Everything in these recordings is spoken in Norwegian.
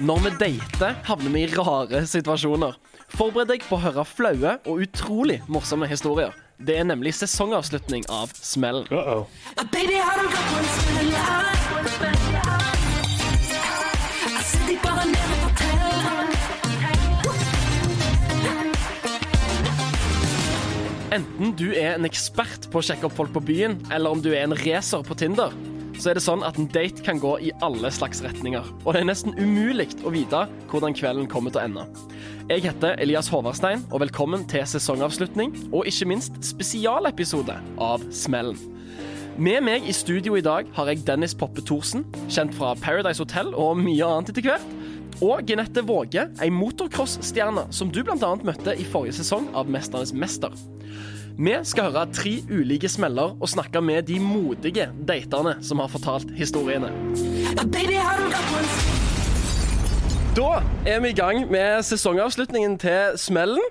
Når vi dater, havner vi i rare situasjoner. Forbered deg på å høre flaue og utrolig morsomme historier. Det er nemlig sesongavslutning av Smellen. Uh hotell. Enten du er en ekspert på å sjekke opp folk på byen, eller om du er en racer på Tinder, så er det sånn at en date kan gå i alle slags retninger. Og det er nesten umulig å vite hvordan kvelden kommer til å ende. Jeg heter Elias Håvardstein, og velkommen til sesongavslutning, og ikke minst spesialepisode av Smellen. Med meg i studio i dag har jeg Dennis Poppe Thorsen, kjent fra Paradise Hotel og mye annet etter hvert. Og Genette Våge, ei motocrossstjerne som du bl.a. møtte i forrige sesong av Mesternes mester. Vi skal høre tre ulike smeller og snakke med de modige daterne som har fortalt historiene. Da er vi i gang med sesongavslutningen til Smellen.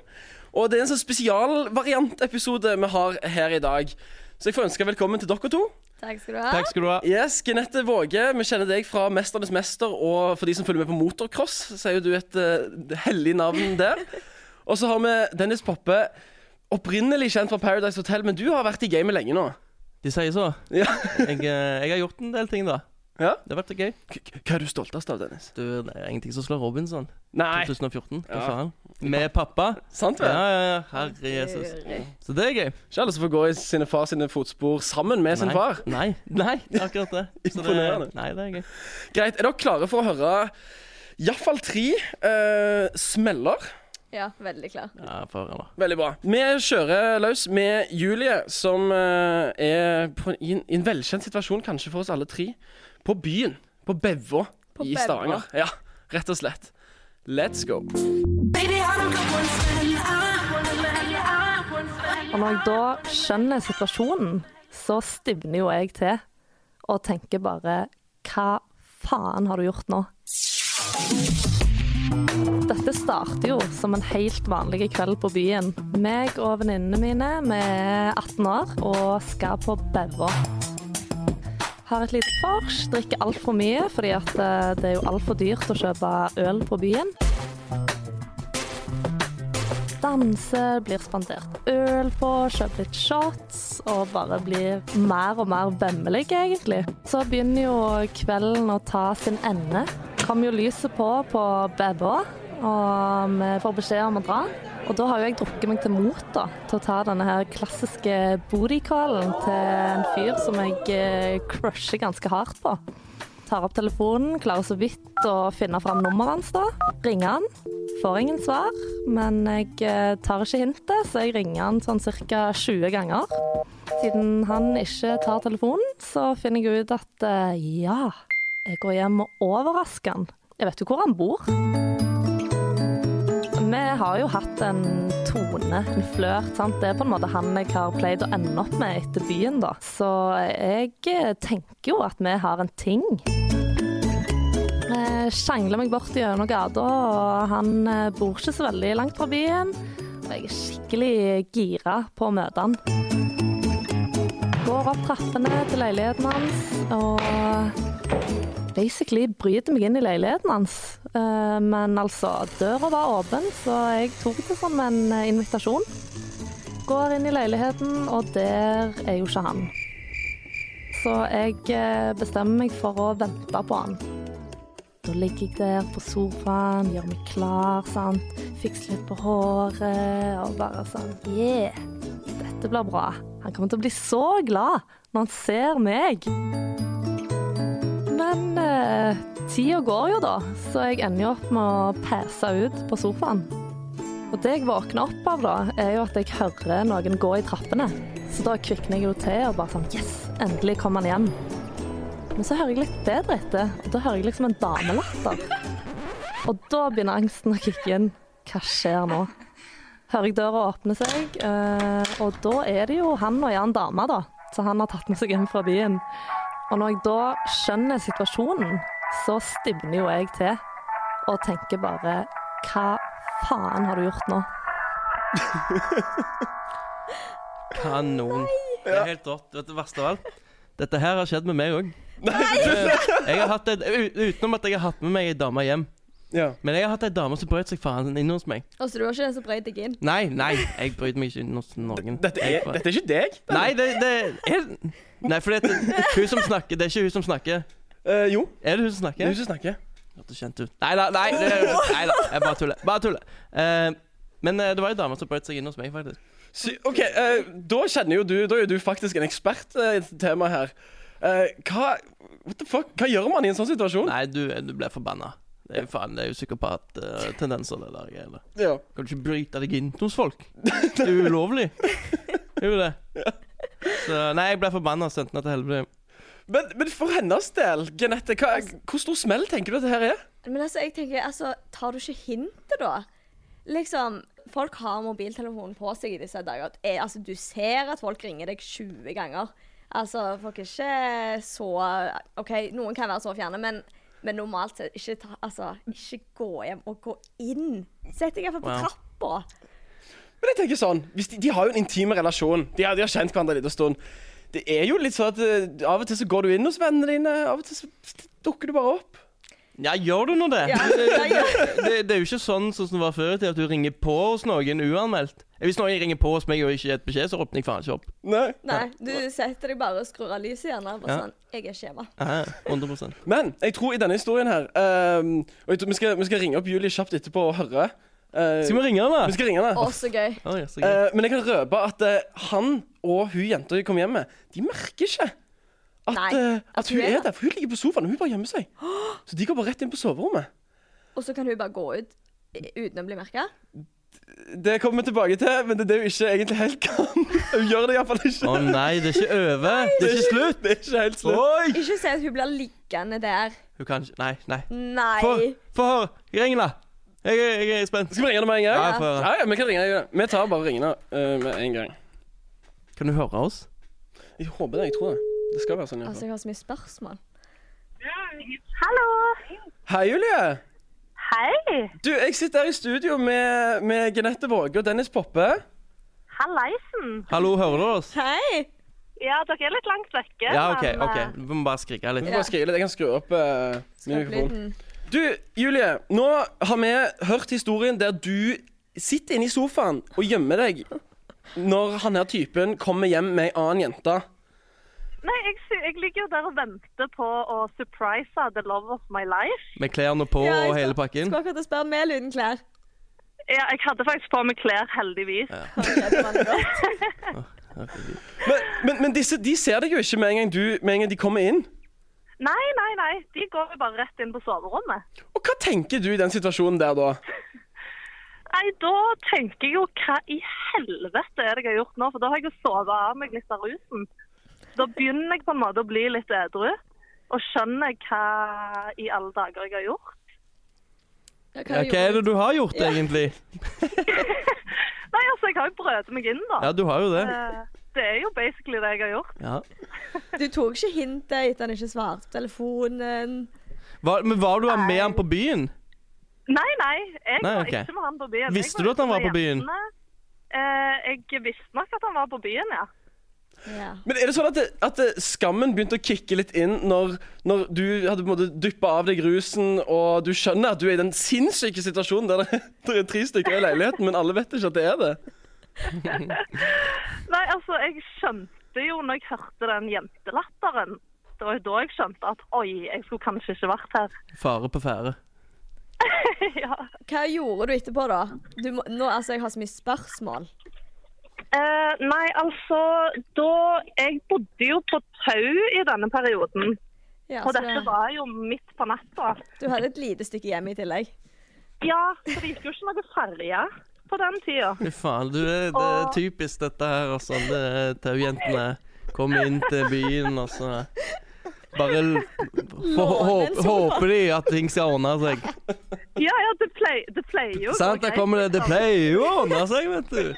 Og det er en sånn spesialvariantepisode vi har her i dag. Så jeg får ønske velkommen til dere to. Takk skal du ha. Takk skal du ha. Yes, Genette Våge, vi kjenner deg fra 'Mesternes mester', og for de som følger med på motocross, så er jo du et uh, hellig navn der. Og så har vi Dennis Poppe, opprinnelig kjent fra Paradise Hotel, men du har vært i gamet lenge nå. De sier så. Ja. Jeg, eh, jeg har gjort en del ting, da. ja. Det har vært gøy. K- Hva er du stoltest av, Dennis? Du, det er ingenting som slår Robinson. Nei, 2014. Hva Ja. faen? Med pappa. sant vel? ja, ja. Herre Jesus. Så det er gøy. Ikke alle som får gå i sine far sine fotspor sammen med sin far. Nei, nei, det er akkurat det. Imponerende. Det, nei, det er gøy. Greit, er dere klare for å høre iallfall tre uh, smeller? Ja, veldig klar. Ja, for. Veldig bra. Vi kjører løs med Julie, som uh, er på, i, en, i en velkjent situasjon, kanskje for oss alle tre, på byen. På Bevå På i Bevå. Stavanger. Ja, rett og slett. Let's go. Baby? Og når jeg da skjønner situasjonen, så stivner jo jeg til og tenker bare Hva faen har du gjort nå? Dette starter jo som en helt vanlig kveld på byen. Meg og venninnene mine, vi er 18 år og skal på Bevå. Har et lite vors, drikker altfor mye fordi at eh, det er jo altfor dyrt å kjøpe øl på byen. Danse, blir spandert øl på, kjøper litt shots og bare blir mer og mer vemmelig, egentlig. Så begynner jo kvelden å ta sin ende. Kom jo lyset på på Bevå, og vi får beskjed om å dra. Og da har jo jeg drukket meg til mot da, til å ta denne her klassiske booty-callen til en fyr som jeg eh, crusher ganske hardt på. Tar opp telefonen, klarer så vidt å finne fram nummeret hans da. Ringer han. Får ingen svar, men jeg eh, tar ikke hintet, så jeg ringer han sånn ca. 20 ganger. Siden han ikke tar telefonen, så finner jeg ut at eh, ja, jeg går hjem og overrasker han. Jeg vet jo hvor han bor. Vi har jo hatt en tone, en flørt. sant? Det er på en måte han jeg har pleid å ende opp med etter byen, da. Så jeg eh, tenker jo at vi har en ting. Jeg sjangler meg bort gjennom gata, og han eh, bor ikke så veldig langt fra byen. Og jeg er skikkelig gira på å møte han. Går opp trappene til leiligheten hans, og basically bryter meg inn i leiligheten hans. Eh, Men altså, døra var åpen, så jeg tok det som en eh, invitasjon. Går inn i leiligheten, og der er jo ikke han. Så jeg eh, bestemmer meg for å vente på han. Da ligger jeg der på sofaen, gjør meg klar, sant. Fikser litt på håret og bare sånn Yeah, dette blir bra. Han kommer til å bli så glad når han ser meg. Men eh, tida går jo, da, så jeg ender jo opp med å pese ut på sofaen. Og det jeg våkner opp av, da, er jo at jeg hører noen gå i trappene. Så da kvikner jeg jo til og bare sånn Yes, endelig kom han hjem. Men så hører jeg litt bedre etter, og da hører jeg liksom en damelatter. Og da begynner angsten å kicke inn. Hva skjer nå? Hører jeg døra åpne seg, eh, og da er det jo han og en dame, da. Så han har tatt med seg hjem fra byen. Og når jeg da skjønner situasjonen, så stivner jo jeg til og tenker bare Hva faen har du gjort nå? Kanon. Det er helt rått. Vet du det verste av alt? Dette her har skjedd med meg òg. U- utenom at jeg har hatt med meg ei dame hjem, Ja. Men jeg har hatt ei dame som brøt seg faen inn hos meg. Og så du var ikke den som brøt deg inn? Nei, nei, jeg brøt meg ikke inn hos noen. Dette, er, dette er ikke deg? Nei, det, det er Nei, for det er hun som snakker. Det er ikke hun som snakker. Uh, jo, Er det hun som snakker? det er hun som snakker. Hørtes kjent ut. Nei da, nei, det, nei da. Jeg bare tuller. Bare tuller. Uh, men eh, det var ei dame som brøt seg inn hos meg, faktisk. Sy OK, eh, da kjenner jo du Da er jo du faktisk en ekspert i dette temaet her. Eh, hva What the fuck? Hva gjør man i en sånn situasjon? Nei, du, du ble forbanna. Det er jo faen, det er jo psykopat-tendenser, det der greiene. Ja. Kan du ikke bryte deg inn hos folk? Det er jo ulovlig. Det er jo det. Så nei, jeg ble forbanna og sendte henne til helvete. Men, men for hennes del, Genette, hva, hvor stor smell tenker du at dette her er? Men altså, jeg tenker, altså, tar du ikke hintet, da? Liksom, folk har mobiltelefonen på seg i disse dager. Er, altså, du ser at folk ringer deg 20 ganger. Altså, folk er ikke så OK, noen kan være så fjerne, men, men normalt sett, ikke, ta, altså, ikke gå hjem og gå inn. Sett deg iallfall på Wow. trappa. Men jeg tenker sånn, hvis de, de har jo en intim relasjon. De har, de har kjent hverandre en liten stund. Det er jo litt sånn at eh, av og til så går du inn hos vennene dine, av og til så dukker du bare opp. Ja, gjør du nå det? Ja, det, ja, ja. det? Det er jo ikke sånn som det var før i tida, at du ringer på hos noen uanmeldt. Hvis noen ringer på hos meg og ikke gir et beskjed, så åpner jeg faen ikke opp. Nei. Nei, du setter deg bare og skrur av lyset igjen. Bare Ja. sånn Jeg er skjema. Ja, 100 Men jeg tror i denne historien her um, Og jeg tror vi skal, vi skal ringe opp Julie kjapt etterpå og høre. Uh, Skal vi ringe henne? vi skal ringe henne. Å, så gøy. Oi, så gøy. Uh, men jeg kan røpe at uh, han og hun jenta jeg kom hjem med, de merker ikke at, Nei, eh, at, at hun hun er er der. For hun ligger på sofaen, og hun bare gjemmer seg. Så de går bare rett inn på soverommet. Og så kan hun bare gå ut uten å bli merka? Det kommer vi tilbake til, men det er det hun ikke egentlig helt kan. Hun gjør det iallfall ikke. Å nei, det er ikke over. Det er ikke slutt. Det er ikke helt slutt. Oi! Ikke si at hun blir liggende der. Hun kan ikke Nei, nei. Nei. Få høre. Ring henne. Jeg, er- jeg er spent. Skal vi ringe henne med en gang? Ja, for... Ja, ja, vi kan ringe henne. Vi tar bare ringene uh, med en gang. Kan du høre oss? Jeg håper det. Jeg tror det. Det skal være sånn. i hvert Altså, jeg har så mye spørsmål. Hallo. Hei, Julie. Hei. Du, Jeg sitter her i studio med, med Genette Våge og Dennis Poppe. Hallaisen. Hallo, hører du oss? Hei! Ja, dere er litt langt vekke. Ja, OK. men, ok eh, Vi må bare skrike Vi litt. får bare skrike litt. Jeg kan skru opp uh, min mikrofon. Du, Julie. Nå har vi hørt historien der du sitter inne i sofaen og gjemmer deg når han her typen kommer hjem med ei annen jente. Nei, jeg, jeg ligger jo der og venter på å surprise the love of my life. Med klærne på Ja, og hele pakken. Skulle akkurat spørre med eller uten klær. Ja, jeg hadde faktisk på meg klær, heldigvis. Godt. Men, men, men disse de ser deg jo ikke med en gang, du, med en gang de kommer inn. Nei, nei, nei. De går jo bare rett inn på soverommet. Og hva tenker du i den situasjonen der da? Nei, da tenker jeg jo hva i helvete er det jeg har gjort nå? For da har jeg jo sovet av meg litt av rusen. Da begynner jeg på en måte å bli litt edru. Og skjønner hva i alle dager jeg har gjort. Ja, Ja, hva er det du har gjort, egentlig? Nei, altså, jeg har jo brødet meg inn, da. Ja, du har jo det. Eh, Det er jo basically det jeg har gjort. Ja. Du tok ikke hintet etter han ikke svarte på telefonen. Var, men var du med han på byen? Nei, nei. Jeg Nei, var ikke med han på byen. Visste du at han var på byen? jentene. Eh, jeg visste nok at han var på byen, ja. Ja. Men er det sånn at, det, at det, skammen begynte å kicke litt inn når, når du hadde på en måte dyppa av deg rusen, og du skjønner at du er i den sinnssyke situasjonen der det, der er tre stykker i leiligheten, men alle vet ikke at det er det? Nei, altså, jeg skjønte jo når jeg hørte den jentelatteren. Det var jo da jeg skjønte at oi, jeg skulle kanskje ikke vært her. Fare på ferde. ja. Hva gjorde du etterpå, da? Du må, nå, altså, jeg har så mye spørsmål. Eh, nei, altså da Jeg bodde jo på Tau i denne perioden. Ja, Og dette var jo midt på natta. du hadde et lite stykke hjem i tillegg. Ja, for det gikk jo ikke noe ferje på den tida. Fy faen, du, det, det er typisk dette her, altså. Det Taujentene kommer inn til byen, og så bare håp, sofa. håper de at ting skal ordne seg. Ja, ja, det, pleier jo å gå Sant, der greit, kommer det Det liksom. pleier jo å ordne seg, vet du.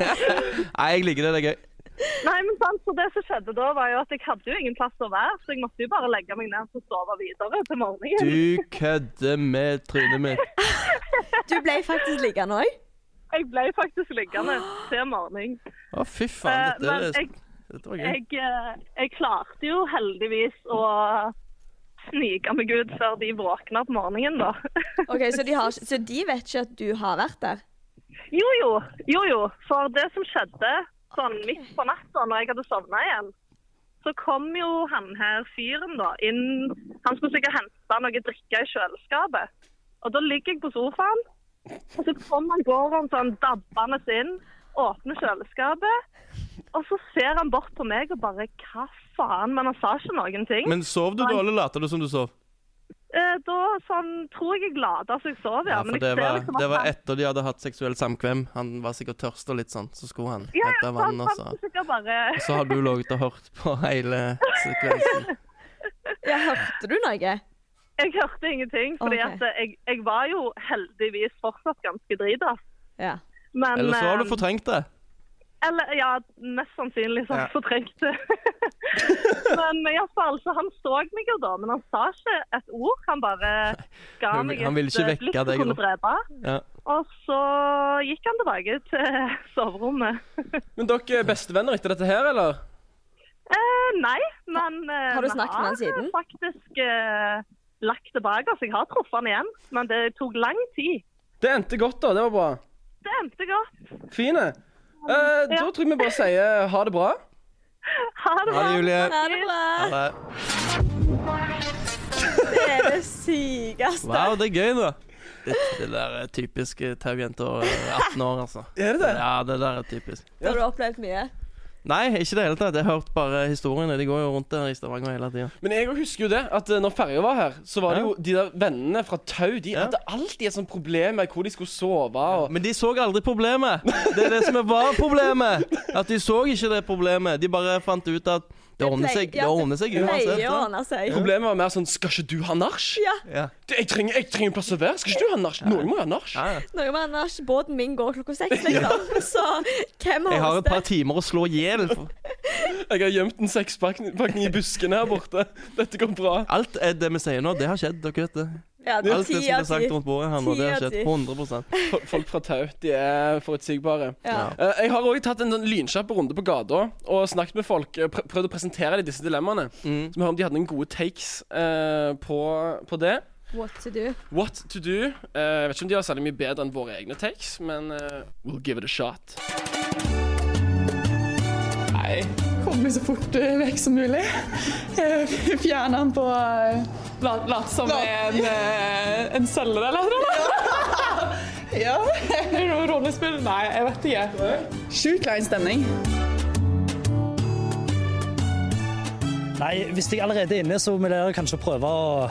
Nei, jeg liker det. Det er gøy. Nei, men sant, så det som skjedde da, var jo at jeg hadde jo ingen plass å være, så jeg måtte jo bare legge meg ned og sove videre til morgenen. Du kødder med trynet mitt. Du ble faktisk liggende òg? Jeg ble faktisk liggende til morgenen. Å, fy faen. Eh, Dette, men jeg, dette var gøy. jeg, eh, jeg klarte jo heldigvis å snike meg ut før de våkner på morgenen, da. Ok, så de, har, så de vet ikke at du har vært der? Jo, jo. Jo, jo. For det som skjedde sånn midt på natta, når jeg hadde sovna igjen, så kom jo han her fyren da inn Han skulle sikkert hente noe drikke i kjøleskapet. Og da ligger jeg på sofaen, og så kommer han går han sånn dabbende inn, åpner kjøleskapet, og så ser han bort på meg og bare Hva faen? Men han sa ikke noen ting. Men sov du dårlig, later du som du sov? Eh, da sånn tror jeg jeg lada så jeg sov, ja. Ja, Men for jeg det ser var, liksom det var etter de hadde hatt seksuelt samkvem. Han var sikkert tørst og litt sånn, så skulle han Ja, hente vann, og så hadde sikkert bare Så har du ligget og hørt på hele sekvensen. Ja, hørte du noe? Jeg hørte ingenting, fordi okay. at jeg, jeg var jo heldigvis fortsatt ganske drita. Ja. Men Eller så har du eh, fortrengt det. Eller, ja, mest sannsynlig så har Ja. jeg fortrengt det. men iallfall, så han så meg jo da, men han sa ikke et ord. Han bare ga Han- meg han ville ikke eh, blikk som kunne drepe. Ja. Og så gikk han tilbake til soverommet. Men dere er bestevenner etter dette her, eller? Eh, nei, men eh, Har du snakket med han siden? faktisk eh, lagt det bak oss. Jeg har truffet han igjen, men det tok lang tid. Det endte godt, da. Det var bra. Det endte godt. Fine. Eh, da tror jeg vi bare sier ha det bra. Ha det Ha bra. det, Julie. Ha det bra. Ha det. Det er det sykeste. Wow, det er gøy, da. Det, det der er typisk taujenter 18 år, altså. Er det det? Ja, det der er typisk. Har du opplevd mye? Nei, ikke det hele tatt. Jeg har hørt bare historiene. De går jo rundt der i Stavanger hele tida. Men jeg husker jo det, at eh, når ferja var her, så var det jo de der vennene fra Tau De Ja. hadde alltid et sånt problem med hvor de skulle sove. Og... Men de så aldri problemet. Det er det som var problemet. At de så ikke det problemet. De bare fant ut at det ordner seg, det ordner seg uansett. Problemet var mer sånn Skal ikke du ha nach? Ja. Ja. Jeg trenger, jeg trenger en plass å være. Skal ikke du ha nach? Noen må ha nach. Ja, må ha Anders, båten min går klokka seks, liksom. Så hvem har Jeg har et par timer å slå i hjel. Jeg har gjemt en sekspakning i buskene her borte. Dette går bra. Alt er det vi sier nå, det har skjedd. Dere vet det. Ja, det Alt det som blir sagt rundt bordet her nå, det har skjedd. ti. 100 Fol- Folk fra Tau de er forutsigbare. Ja. Eh, jeg har òg tatt en sånn lynkjapp runde på gata og snakket med folk. eh, pr prøvd å presentere dem disse dilemmaene. Mm. Så vi hører om de hadde noen gode takes uh, på, på det. What to do? What to do. Uh, jeg vet ikke om de har særlig mye bedre enn våre egne takes, men uh, we'll give it a shot. Nei, kom meg så fort eh, vekk som mulig. Eh, Fjerne den på eh, la- Late som en, en selger eller noe. Ja. Det noe rollespill? Nei, jeg vet ikke. Sjukt klein stemning. Nei, hvis jeg allerede er inne, så vil jeg kanskje prøve å,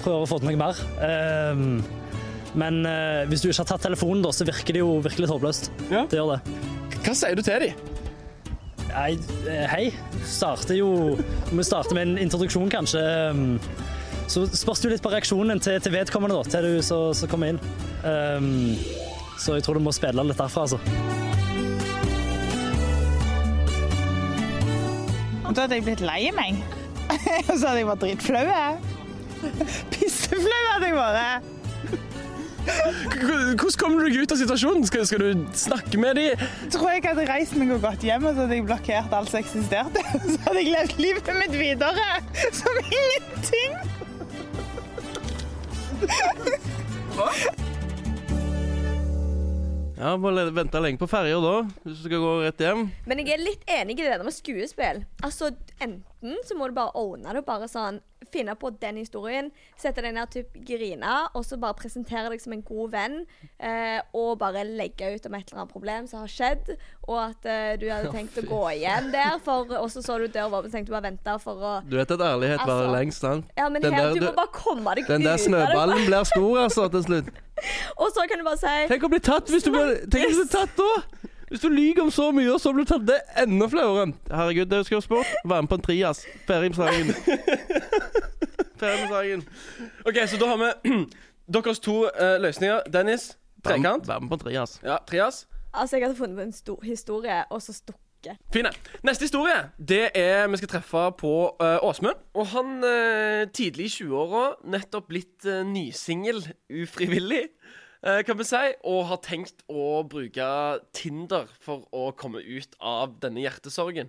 prøve å få til noe mer. Um, men uh, hvis du ikke har tatt telefonen, da, så virker det jo virkelig håpløst. Ja. Det gjør det. Hva sier du til dem? Nei, eh, hei. Starter jo Vi starter med en introduksjon, kanskje. Ehm, så spørs det litt på reaksjonen til, til vedkommende, da, til du så, kommer inn. Um, så jeg tror du må spille litt derfra, altså. Og da hadde jeg blitt lei meg. Og så hadde jeg vært dritflau. Pisseflau hadde jeg vært. Hvordan kommer du deg ut av situasjonen? Skal, skal du snakke med dem? Tror jeg hadde reist meg og gått hjem, og så hadde jeg blokkert alt som eksisterte. Så hadde jeg levd livet mitt videre som ingenting. Ja, Bare vente lenge på ferja da, hvis du skal gå rett hjem. Men jeg er litt enig i det der med skuespill. Altså, Enten så må du bare ordne det, bare sånn finne på den historien, sette deg ned, og grine, og så bare presentere deg som en god venn, eh, og bare legge ut om et eller annet problem som har skjedd, og at eh, du hadde tenkt å gå igjen der, for, og så så du døra åpen, tenkte du bare vente for å Du vet at ærlighet varer Altså, lengst, sant? Ja, men Den her, der- du må bare komme deg ut. Den der snøballen blir stor, altså, til slutt. Og så kan du bare si Tenk å bli tatt hvis du blir, Tenk å bli tatt da! Hvis du lyver om så mye, og så blir du tatt, det er enda flauere. Herregud, det skulle jeg spurt. Være med på en trias. Ferdig med saken. Ferdig med saken. OK, så da har vi deres to eh, løsninger. Dennis, trekant. Være med på en trias. Ja, Trias. Altså, jeg hadde funnet på en stor historie, og så stukket. Fine. Neste historie det er vi skal treffe på uh, Åsmund. Og han uh, tidlig i 20-åra, nettopp blitt uh, nysingel ufrivillig, kan vi si, og har tenkt å bruke Tinder for å komme ut av denne hjertesorgen.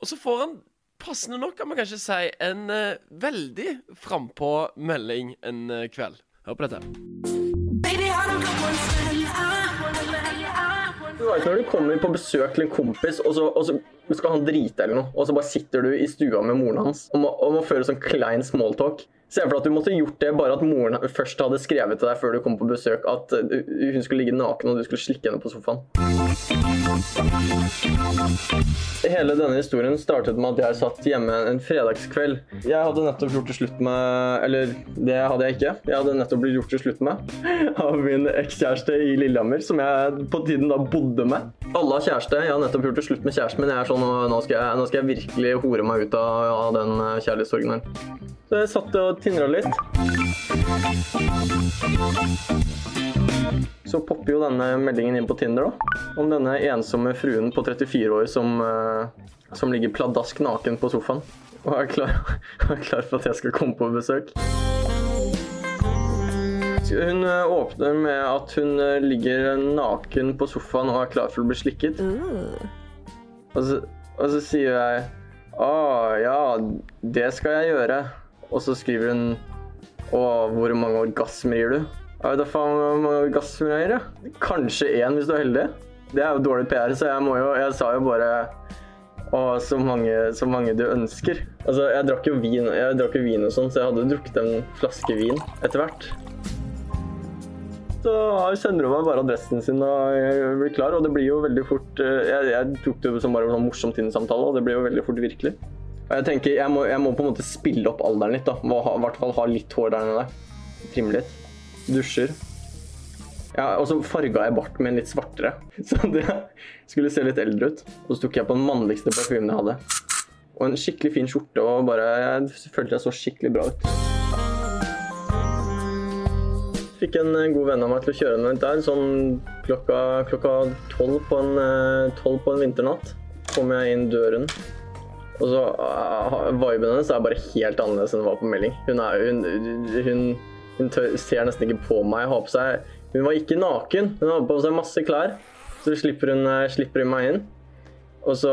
Og så får han passende nok kan man kanskje si en eh, veldig frampå melding en eh, kveld. Hør på dette. Du på? Du vet når du kommer på besøk til en kompis, og så, og så skal han drite eller noe, og så bare sitter du i stua med moren hans og må, og må føre sånn klein smalltalk. Se for deg at du måtte gjort det bare at moren først hadde skrevet til deg før du kom på besøk at uh, hun skulle ligge naken og du skulle slikke henne på sofaen. Hele denne historien startet med at jeg satt hjemme en fredagskveld. Jeg hadde nettopp gjort det slutt med Eller, det hadde jeg ikke. Jeg hadde nettopp blitt gjort det slutt med av min ekskjæreste i Lillehammer, som jeg på tiden da bodde med. Alle har kjæreste. Jeg har nettopp gjort det slutt med kjæresten min. Jeg er sånn, nå skal jeg, nå skal jeg virkelig hore meg ut av, av den eh, kjærlighetssorgen her. Så jeg satt og tindra litt. Så popper jo denne meldingen inn på Tinder, da. Om denne ensomme fruen på 34 år som, eh, som ligger pladask naken på sofaen. Og er klar, er klar for at jeg skal komme på besøk. Hun eh, åpner med at hun eh, ligger naken på sofaen og er klar for å bli slikket. Og, så, og så sier jeg Å ja, det skal jeg gjøre. Og så skriver hun Å, hvor mange orgasmer gir du? Jeg vet da faen hvor mange orgasmer jeg gir, jeg. Kanskje én hvis du er heldig. Det er jo dårlig PR, så jeg må jo Jeg sa jo bare Å, så mange, så mange du ønsker. Altså, jeg drakk jo vin, jeg drakk jo vin og sånn, så jeg hadde drukket en flaske vin etter hvert. Så sender hun meg bare adressen sin og jeg blir klar, og det blir jo veldig fort eh, Jeg, jeg tok det som bare en sånn morsom Tinder-samtale, og det blir jo veldig fort virkelig. Og jeg tenker, jeg må, jeg må på en måte spille opp alderen litt, da. I hvert fall ha litt hår der nede. Trimme litt. Dusjer. Ja, og så farga jeg barten min litt svartere, så det skulle se litt eldre ut. Og så tok jeg på den mannligste parfymen jeg hadde. Og en skikkelig fin skjorte, og bare Jeg følte jeg så skikkelig bra ut. Fikk en eh, god venn av meg til å kjøre meg der, sånn klokka tolv på, en, eh, 12 på en vinternatt. Kom jeg inn døren, og så uh, Viben hennes er bare helt annerledes enn den var på melding. Hun, er, hun, hun, hun tør, ser nesten ikke på meg. Har på seg Hun var ikke naken, hun hadde på seg masse klær. Så slipper hun, eh, slipper hun meg inn. Og så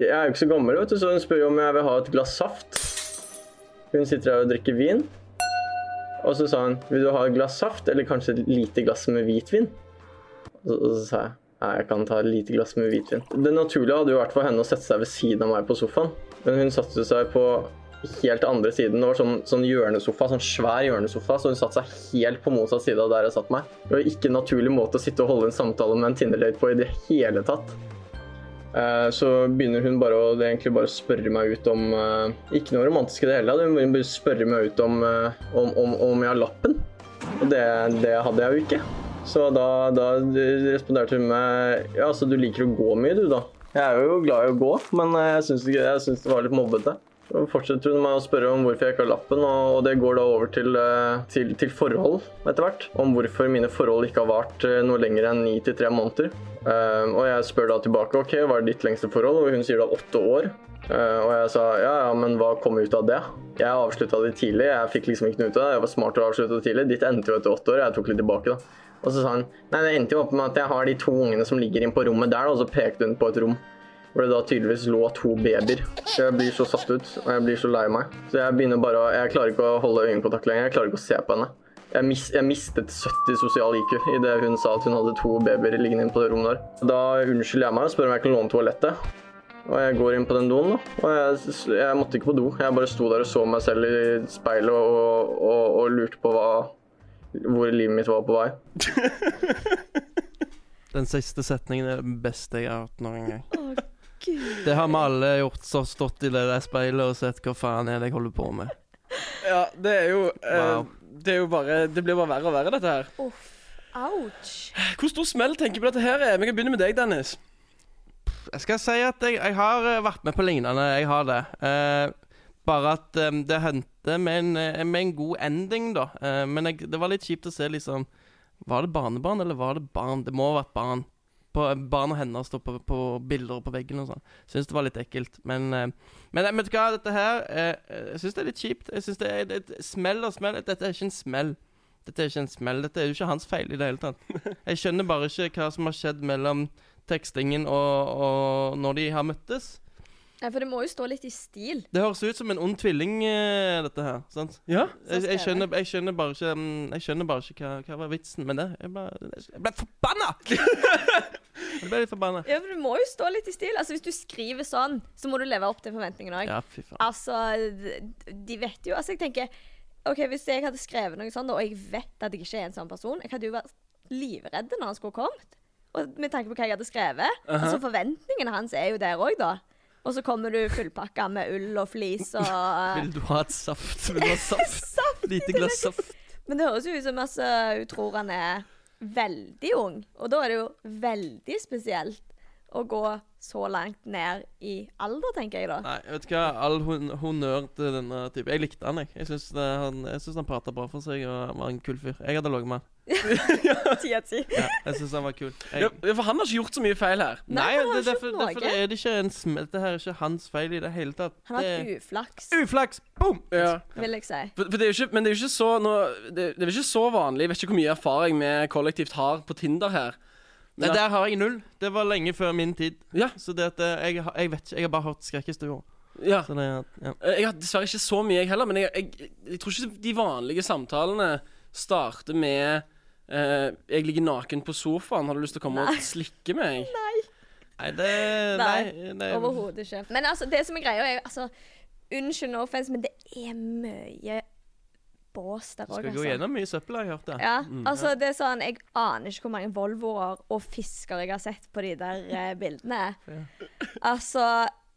Jeg er jo ikke så gammel, vet du, så hun spør om jeg vil ha et glass saft. Hun sitter her og drikker vin. Og så sa hun vil du ha et glass saft eller kanskje et lite glass med hvitvin. Og så, og så sa jeg jeg kan ta et lite glass med hvitvin. Det naturlige hadde jo vært for henne å sette seg ved siden av meg på sofaen. Men hun satte seg på helt andre siden. Det var sånn, sånn hjørnesofa, sånn svær hjørnesofa, så hun satte seg helt på motsatt side av der jeg satt meg. Det var ikke en naturlig måte å sitte og holde en samtale med en Tinder-date på i det hele tatt. Eh, Så begynner hun bare å egentlig bare spørre meg ut om eh, Ikke noe romantisk i det hele tatt. Hun begynner å spørre meg ut om, eh, om, om, om jeg har lappen. Og det, det hadde jeg jo ikke. Så da, da responderte hun med Ja, så du liker å gå mye, du, da? Jeg er jo glad i å gå, men jeg syns, jeg det var litt mobbete. Så fortsetter hun med å spørre om hvorfor jeg ikke har lappen, og det går da over til, eh, til, til forhold etter hvert. Om hvorfor mine forhold ikke har vart eh, noe lenger enn ni til tre måneder. Eh, og jeg spør da tilbake ok, hva er ditt lengste forhold, og hun sier da åtte år. Uh, og jeg sa ja, ja, men hva kom ut av det? Jeg avslutta det tidlig, jeg fikk liksom ikke noe ut av det. Jeg var smart og å avslutte det tidlig. Ditt endte jo etter åtte år, jeg tok litt tilbake, da. Og så sa han nei, det endte jo opp med at jeg har de to ungene som ligger inne på rommet der, og så pekte hun på et rom hvor det da tydeligvis lå to babyer. Jeg blir så satt ut, og jeg blir så lei meg. Så jeg begynner bare å Jeg klarer ikke å holde øyekontakt lenger. Jeg klarer ikke å se på henne. Jeg, mis, jeg mistet 70 sosial IQ idet hun sa at hun hadde to babyer liggende inne på det rommet der. Da unnskylder jeg meg og spør om jeg kan låne toalettet. Og jeg går inn på den doen, da. Og jeg, jeg måtte ikke på do. Jeg bare sto der og så meg selv i speilet og, og, og lurte på hva, hvor livet mitt var på vei. Den siste setningen er det beste jeg har hørt noen gang. Gud. Det har vi alle gjort, så stått i det der speilet og sett hva faen er det jeg holder på med. Ja, det er jo eh, Wow. Det er jo bare Det blir bare verre og verre, dette her. Uff. Ouch. Hvor stor smell tenker du på dette her er? Vi kan begynne med deg, Dennis. Jeg skal si at jeg, jeg har eh, vært med på lignende. Jeg har det. Eh, bare at um, det hendte med en, eh, med en god ending, da. Eh, men jeg, det var litt kjipt å se, liksom Var det barnebarn, eller var det barn? Det må ha vært barn. På, barn og hender står på, på bilder på veggen og sånn. Syns det var litt ekkelt. Men, eh, men vet du hva, dette her Jeg syns det er litt kjipt. Jeg synes det er et, det, Smell og smell. Dette er ikke en smell. Dette er ikke en smell. Dette er jo ikke hans feil i det hele tatt. Jeg skjønner bare ikke hva som har skjedd mellom tekstingen og, og når de har møttes. Ja, for det må jo stå litt i stil. Det høres ut som en ond tvilling, eh, dette her. sant? Ja. Jeg, jeg, skjønner, jeg skjønner bare ikke mm, Jeg skjønner bare ikke hva, hva var vitsen med det. Jeg ble, jeg ble forbanna! jeg ble litt forbanna. Ja, for det må jo stå litt i stil. Altså, Hvis du skriver sånn, så må du leve opp til forventningene òg. Ja, fy faen. Altså, de- de vet jo Altså, jeg tenker OK, hvis jeg hadde skrevet noe sånt, og jeg vet at jeg ikke er en sånn person Jeg hadde jo vært livredd når han skulle kommet. Og med tanke på hva jeg hadde skrevet. Altså, forventningene hans er jo der òg, da. Og så kommer du fullpakka med ull og flis og Vil du ha et saft? Vil du ha saft? Saft! Lite glass saft. Men det høres jo ut som altså, hun tror han er veldig ung. Og da er det jo veldig spesielt å gå så langt ned i alder, tenker jeg da. Nei, vet du hva? All hon honnør til denne typen. Jeg likte han, jeg. Jeg syns han, jeg synes han prata bra for seg og var en kul fyr. Jeg hadde ligget med han. Ti av ti. Ja, jeg syns han var kul. Ja, for han har ikke gjort så mye feil her. Nei, han har det, ikke derfor, derfor er det ikke en smell. Det her er ikke hans feil i det hele tatt. Han har hatt uflaks, uflaks! Boom! Ja. vil jeg si. For, for det er jo ikke, men det er jo ikke så nå, det, det er ikke så vanlig. Jeg vet ikke hvor mye erfaring vi kollektivt har på Tinder her. Nei, der har jeg null. Det var lenge før min tid. Ja. Så det at eh, jeg, jeg vet ikke. Jeg har bare hørt skrekkhistorier. ja. Så det ja. Eh, Jeg har dessverre ikke så mye, jeg heller. Men jeg, jeg, jeg tror ikke de vanlige samtalene starter med eh, Jeg ligger naken på sofaen, har du lyst til å komme og slikke meg? Nei, det Nei, Nei. det, Overhodet ikke. Men altså, det som er greia, er altså Unnskyld, no offense, men det er mye bås der òg, Skal gå altså. gjennom mye søppel, har jeg hørt. det. Ja, altså det er sånn Jeg aner ikke hvor mange Volvoer og fisker jeg har sett på de der eh, bildene. Altså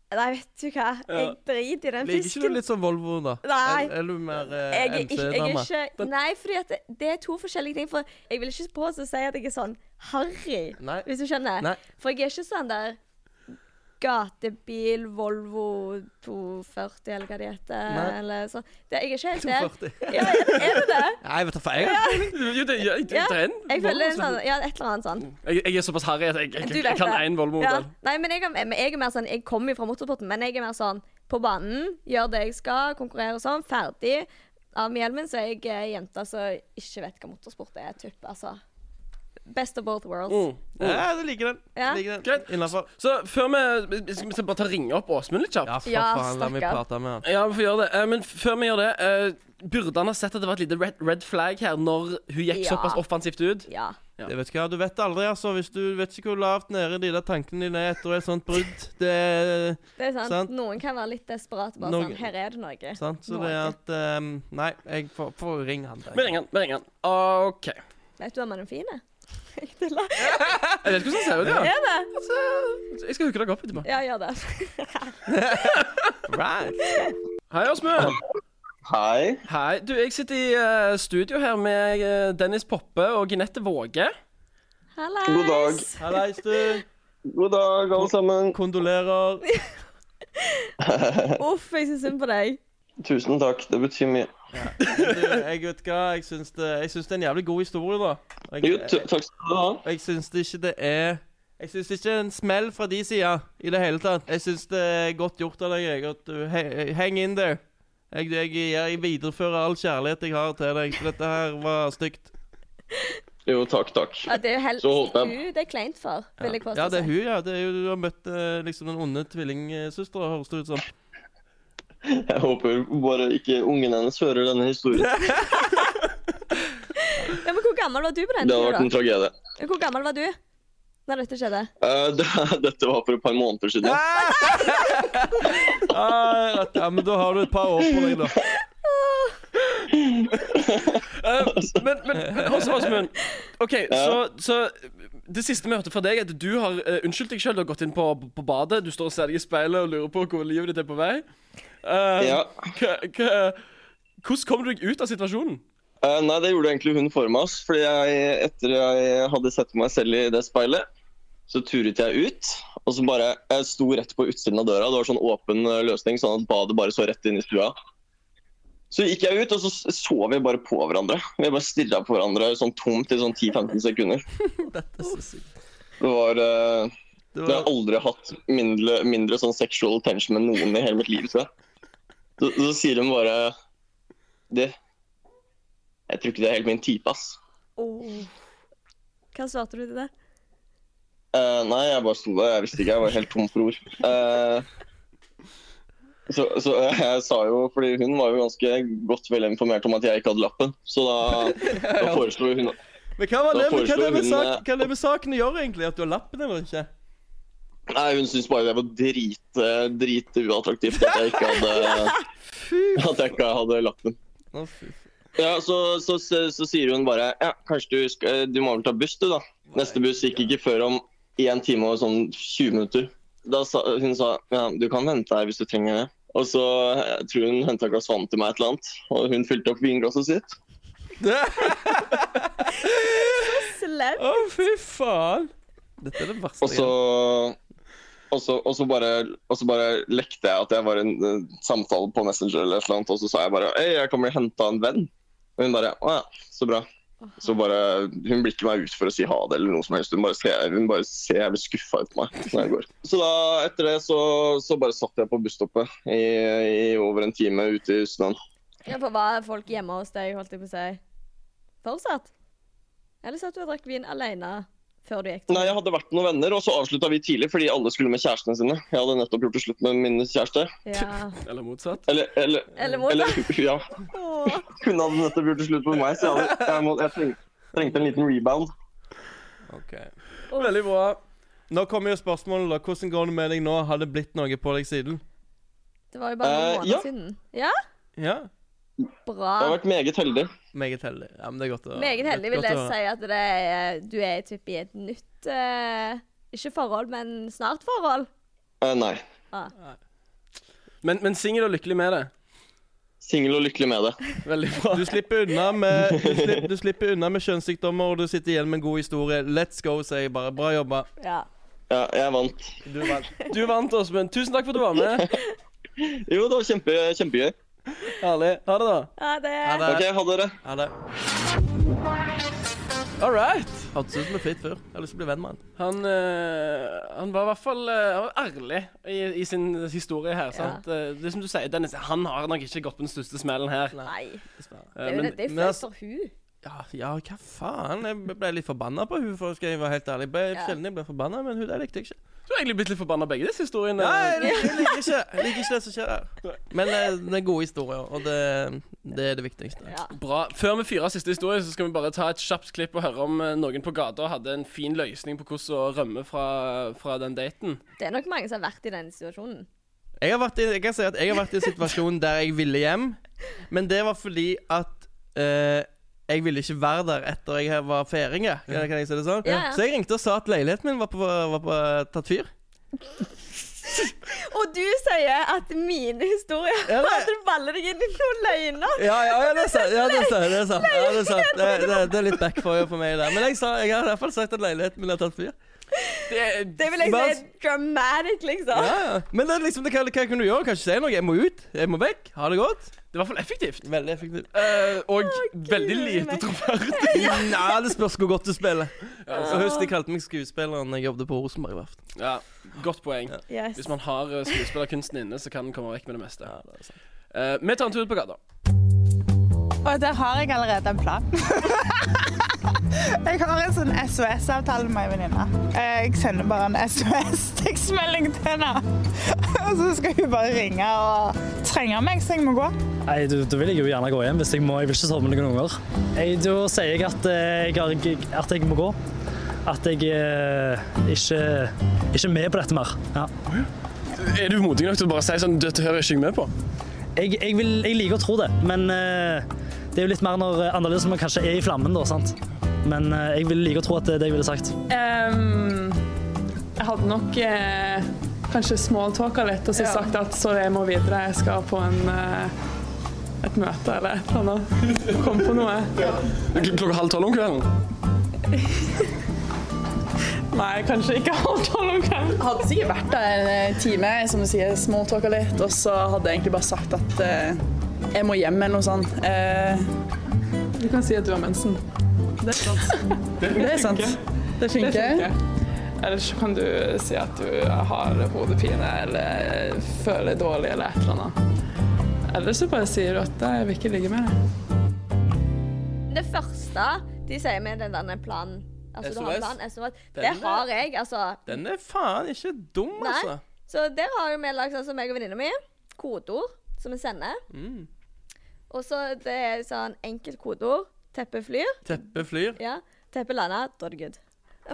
Nei, vet du hva. Jeg driter i den Liker ikke du fisken. litt sånn Volvo, da? Nei. Er, er du mer eh, MC-dame? Nei, fordi det, det er to forskjellige ting. For jeg vil ikke påstå å si at jeg er sånn harry, hvis du skjønner. Nei. For jeg er ikke sånn der gatebil, Volvo 240, eller hva de heter. Eller sånn. Det, jeg er ikke helt der. Ja, er, det- er det det? Nei, vet du hva jeg har Jo, det, ja, det, Ja, det er en Jeg føler det er sånn Ja, et eller annet sånn. jeg, jeg er såpass harry at jeg, jeg, jeg, kan én Volvo-modell. Nei, men jeg, jeg er mer sånn Jeg kommer jo fra motorsporten, men jeg er mer sånn på banen, gjør det jeg skal, konkurrerer sånn, ferdig. Av med hjelmen, så er jeg eh, jenta som ikke vet hva motorsport er. Typ, altså. Best of both worlds. Mm. Ja, du liker den. Ja. Liker den. Greit. Innafor. Så før vi Skal vi bare ta ringe opp Åsmund litt kjapt? Ja, for Ja, faen. La meg prate med han. Ja, vi får gjøre det. Eh, men før vi gjør det eh, Burde han ha sett at det var et lite red, red flag her når hun gikk Ja. såpass offensivt ut? Ja. Ja. Det vet hva, Du vet aldri, altså. Hvis du vet ikke hvor lavt nede de der tankene dine er etter et sånt brudd. Det Det er sant. Sant. Noen kan være litt desperate. Bare Noen- sånn Her er det noe. sant. Så Noe. det er at um, Nei, jeg får, får ringe han. Vi ringer han. Vi ringer han. OK. Vet du om han er fin? Jeg lag. Jeg vet ikke hvordan det ser ut. ja Er det? Altså, Jeg skal hooke deg opp etterpå. Ja, gjør det. Right. Hei, Åsmund. Hei. Hei. Du, jeg sitter i eh, studio her med eh, Dennis Poppe og Ginette Våge. Hallais. God dag. Hallais, du. God dag, alle sammen. Kondolerer. Uff, jeg syns synd på deg. Tusen takk. Det betyr mye. Du, jeg vet hva, jeg syns det, jeg syns det er en jævlig god historie, da. Jeg, Jo, takk skal du ha. jeg syns det ikke det er Jeg syns ikke det er en smell fra de sida i det hele tatt. Jeg syns det er godt gjort av deg, jeg, at du he- hang in there. Jeg, jeg, jeg viderefører all kjærlighet jeg har til deg. For dette her var stygt. Jo, takk, takk. Ja, det er jo helt Hun det er kleint for, vil jeg påstå. Ja, det er hun, ja. Det er jo, du har møtt eh, liksom den onde tvillingsøstera, høres det ut som. Jeg håper bare ikke ungen hennes hører denne historien. Ja, men Hvor gammel var du på den Det har vært en tragedie. Hvor gammel var du når dette skjedde? Uh, det, dette var for et par måneder siden. Ah, ja, men da har du et par år på deg, da. Eh, men, men, men også, Åsmund. OK, Ja. så, så Det siste vi hørte fra deg, er at du har uh, unnskyldt deg sjøl. Har gått inn på, på badet, du står og ser deg i speilet og lurer på hvor livet ditt er på vei. Uh, Ja. hvordan kom du deg ut av situasjonen? Uh, nei, det gjorde egentlig hun for meg. ass. Fordi jeg, etter jeg hadde sett meg selv i det speilet, så turet jeg ut. Og så bare, Jeg sto rett på utsiden av døra. Det var sånn åpen eh, løsning, sånn at badet bare så rett inn i stua. Så gikk jeg ut, og så så vi bare på hverandre. Vi bare stirra på hverandre sånn tomt i sånn 10-15 sekunder. Dette er så sykt. Det var uh, Det Jeg har aldri hatt mindre, mindre sånn sexual tension med noen i hele mitt liv, tror jeg. Så, så sier hun bare Det Jeg tror ikke det er helt min type, ass. Oh. Hva svarte du til det? Uh, nei, jeg bare sto der. Jeg visste ikke. Jeg var helt tom for ord. Eh, Så, så jeg sa jo, fordi hun var jo ganske godt vel informert om at jeg ikke hadde lappen. Så da, da foreslo hun Men hva var det, hva er det med, sak, eh, det med saken å gjøre, egentlig? At du har lappen eller ikke? Nei, hun syntes bare det var drit, drit uattraktivt at jeg ikke hadde At jeg ikke hadde lappen. Ja, så, så, så, så sier hun bare Ja, kanskje du skal Du må vel ta buss, du, da. Neste buss gikk ikke før om 1 time og sånn 20 minutter. Da sa hun sa ja, du kan vente her hvis du trenger det. Og så jeg tror hun henta et glass vann til meg et eller annet, og hun fylte opp vinglasset sitt. Slem. Å, fy faen. Dette er det verste Og så og så, og, så bare, og så bare lekte jeg at jeg var i en uh, samtale på Messenger, eller et eller annet, og så sa jeg bare Hei, jeg kommer og henter en venn. Og hun bare Å ja, så bra. Så bare, Hun blir ikke meg ut for å si ha det, eller noe som helst. Hun bare ser, hun bare ser jævlig skuffa ut på meg når jeg går. Så da, etter det så, så bare satt jeg på busstoppet i, i over en time ute i snøen. Ja, for Var folk hjemme hos deg, holdt jeg på å si, fortsatt? Eller satt du og drakk vin alene før du gikk til Nei, jeg hadde vært med noen venner, og så avslutta vi tidlig fordi alle skulle med kjærestene sine. Jeg hadde nettopp gjort det slutt med min kjæreste. Ja. Eller motsatt. Eller, eller, Eller motsatt. ja. Hun hadde nettopp gjort det slutt med meg, så jeg, hadde, jeg, må, jeg trengte, trengte en liten rebound. Ok. Veldig bra. Nå kommer jo spørsmålet, da. Hvordan går det med deg nå? Har det blitt noe på deg siden? Det var jo bare noen Eh, måneder ja. siden. Ja, Ja. Bra. Jeg har vært meget heldig. Meget heldig. Ja, men det er godt å Meget heldig vil jeg å- si at det er, du er typ i et nytt uh, Ikke forhold, men snart forhold. Uh, nei. Ah. Men, men singel og lykkelig med det. Singel og lykkelig med det. Veldig bra. Du slipper unna med, du slipper, du slipper unna med kjønnssykdommer, og du sitter igjen med en god historie. Let's go, sier jeg bare. Bra jobba. Ja. Ja, jeg vant. Du vant. Du vant, Åsmund. Tusen takk for at du var med. Jo, det var kjempe, kjempegøy. Herlig. Ha det, da. Ha det Ha det. OK, ha dere. Ha det. All right. Hørtes ut som en fet fyr. Jeg har lyst til å bli venn med han. Han, eh, han var i hvert fall eh, han var ærlig i, i sin historie her. Ja. sant? Eh, Det er som du sier, Dennis, Han har nok ikke gått på den største smellen her. Nei. Dessverre. Eh, Det er jo men, det er men flaut altså- for hun. Ja, ja, hva faen? Jeg ble litt forbanna på hun for skal jeg være helt ærlig. Jeg ble Ja. sjelden jeg ble forbanna, men hun det likte jeg ikke. Du har egentlig blitt litt forbanna begge disse historiene. Nei, jeg liker, jeg liker ikke Jeg liker ikke det som skjer her. Men eh, det er gode historier, og det, det er det viktigste. Ja. Bra. Før vi fyrer siste historie, så skal vi bare ta et kjapt klipp og høre om eh, noen på gata hadde en fin løsning på hvordan å rømme fra, fra den daten. Det er nok mange som har vært i den situasjonen. Jeg, har vært i, jeg kan si at jeg har vært i en situasjon der jeg ville hjem, men det var fordi at eh, jeg ville ikke være der etter jeg var feiringe. Kan, kan jeg si det sånn? Ja, ja. Så jeg ringte og sa at leiligheten min var på, var på tatt fyr. Og du sier at mine historier Ja, det- At du baller deg inn i noen løgner. Ja, ja, ja, det er sant. Ja, det er sant. Det, er sant. Ja, det, er sant. Det, det, det er litt backfire for meg der. Men jeg, sa, jeg har i hvert fall sagt at leiligheten min har tatt fyr. Det, Det vil jeg si er dramatic, liksom. Ja, ja. Men det er liksom, det, hva, hva kan du gjøre? Kan ikke si noe. Jeg må ut. Jeg må vekk. Ha det godt. Det i hvert fall effektivt. Veldig effektivt. Eh, og veldig lite troverdig. Nei, det spørs hvor godt du spiller. Så husk de kalte meg skuespilleren da jeg jobbet på Rosenborg verft. Ja, Godt poeng. Yes. Hvis man har eh, skuespillerkunsten inne, så kan den komme vekk med det meste. Ja, det. Eh, vi tar en tur ut på gata. Og der har jeg allerede en plan. jeg har en sånn SOS-avtale med ei venninne. Jeg sender bare en SOS-tekstmelding til henne. Og så skal hun bare ringe og trenge meg, så jeg må gå. Nei, Da vil jeg jo gjerne gå hjem hvis jeg må. Jeg vil ikke sove med noen unger. Jeg, da sier jeg at eh, jeg, at jeg må gå. At jeg eh, ikke, ikke er med på dette mer. Ja. Er du modig nok til å bare si sånn Dette hører jeg ikke med på. Jeg, jeg, vil, jeg liker å tro det, men eh, det er jo litt mer når annerledes man kanskje er i flammen, da, sant? Men jeg vil like å tro at det er det jeg ville sagt. Um, jeg hadde nok eh, kanskje smalltalka litt og så Ja. sagt at sorry, jeg må videre, jeg skal på en, eh, et møte eller et eller annet. Kom på noe. Kl klokka halv tolv om kvelden. Nei, kanskje ikke halv tolv om kvelden. hadde sikkert vært der en eh, time, som du sier, småtalka litt, og så hadde jeg egentlig bare sagt at uh, jeg må hjem eller noe sånt. Uh, Du kan si at du har mensen. det er sant. Det er sant. Det Det funker. Eller så kan du si at du har hodepine eller føler deg dårlig eller et eller annet. Eller så bare sier du at jeg vil ikke ligge med deg. Det første de sier med den derne planen Altså, du har en plan, SOS. Det er- har jeg, altså. Den er faen ikke dum, Nei. altså. Så der har vi lagd sånn som meg og venninna mi. kodeord som vi sender. Mm. Og så det er sånn enkelt kodeord. Teppet flyr. Teppet flyr. Ja. Teppet lander. Da er det good.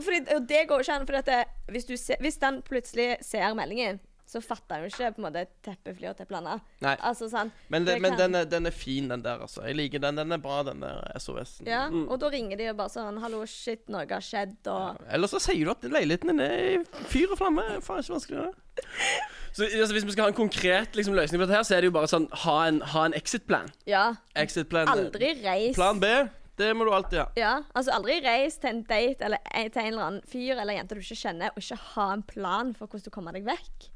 Fordi, og det går jo ikke an, for det, hvis, du hvis den plutselig ser meldingen, så fatter han jo ikke på en måte teppet flyr og. Nei. Altså sånn Men, det, det men kan- den, er, den er fin, den der, altså. Jeg liker den. Den er bra, den der SOS-en. Ja, og da ringer de og bare sånn 'Hallo, shit, noe har skjedd', og Eller så sier du at leiligheten din er i fyr og flamme. Faen, ikke vanskeligere. Så altså, Hvis vi skal ha en konkret liksom, løsning på dette, her, så er det jo bare sånn ha en, ha en exit-plan. Ja. Exit-plan. Aldri reis Plan B, det må du alltid ha. Ja, altså aldri reis til en date eller til en eller annen fyr eller jente du ikke kjenner, og ikke ha en plan for hvordan du kommer deg vekk.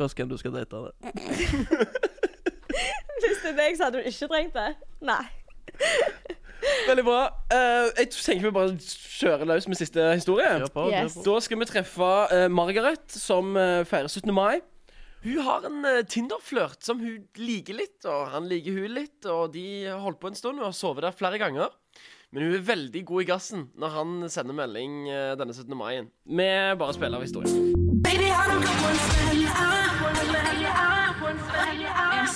Spørs hvem du skal date. Det. Hvis det er deg, så hadde du ikke trengt det. Nei. Veldig bra. Eh, jeg tenker vi bare kjører løs med siste historie. på, kjør Yes. på. Da skal vi treffe eh, Margaret, som eh, feirer 17. mai. Hun har en uh, Tinder-flørt som hun liker litt, og han liker hun litt. Og de har holdt på en stund og har sovet der flere ganger. Men hun er veldig god i gassen når han sender melding eh, denne 17. mai. Vi bare spiller av historien.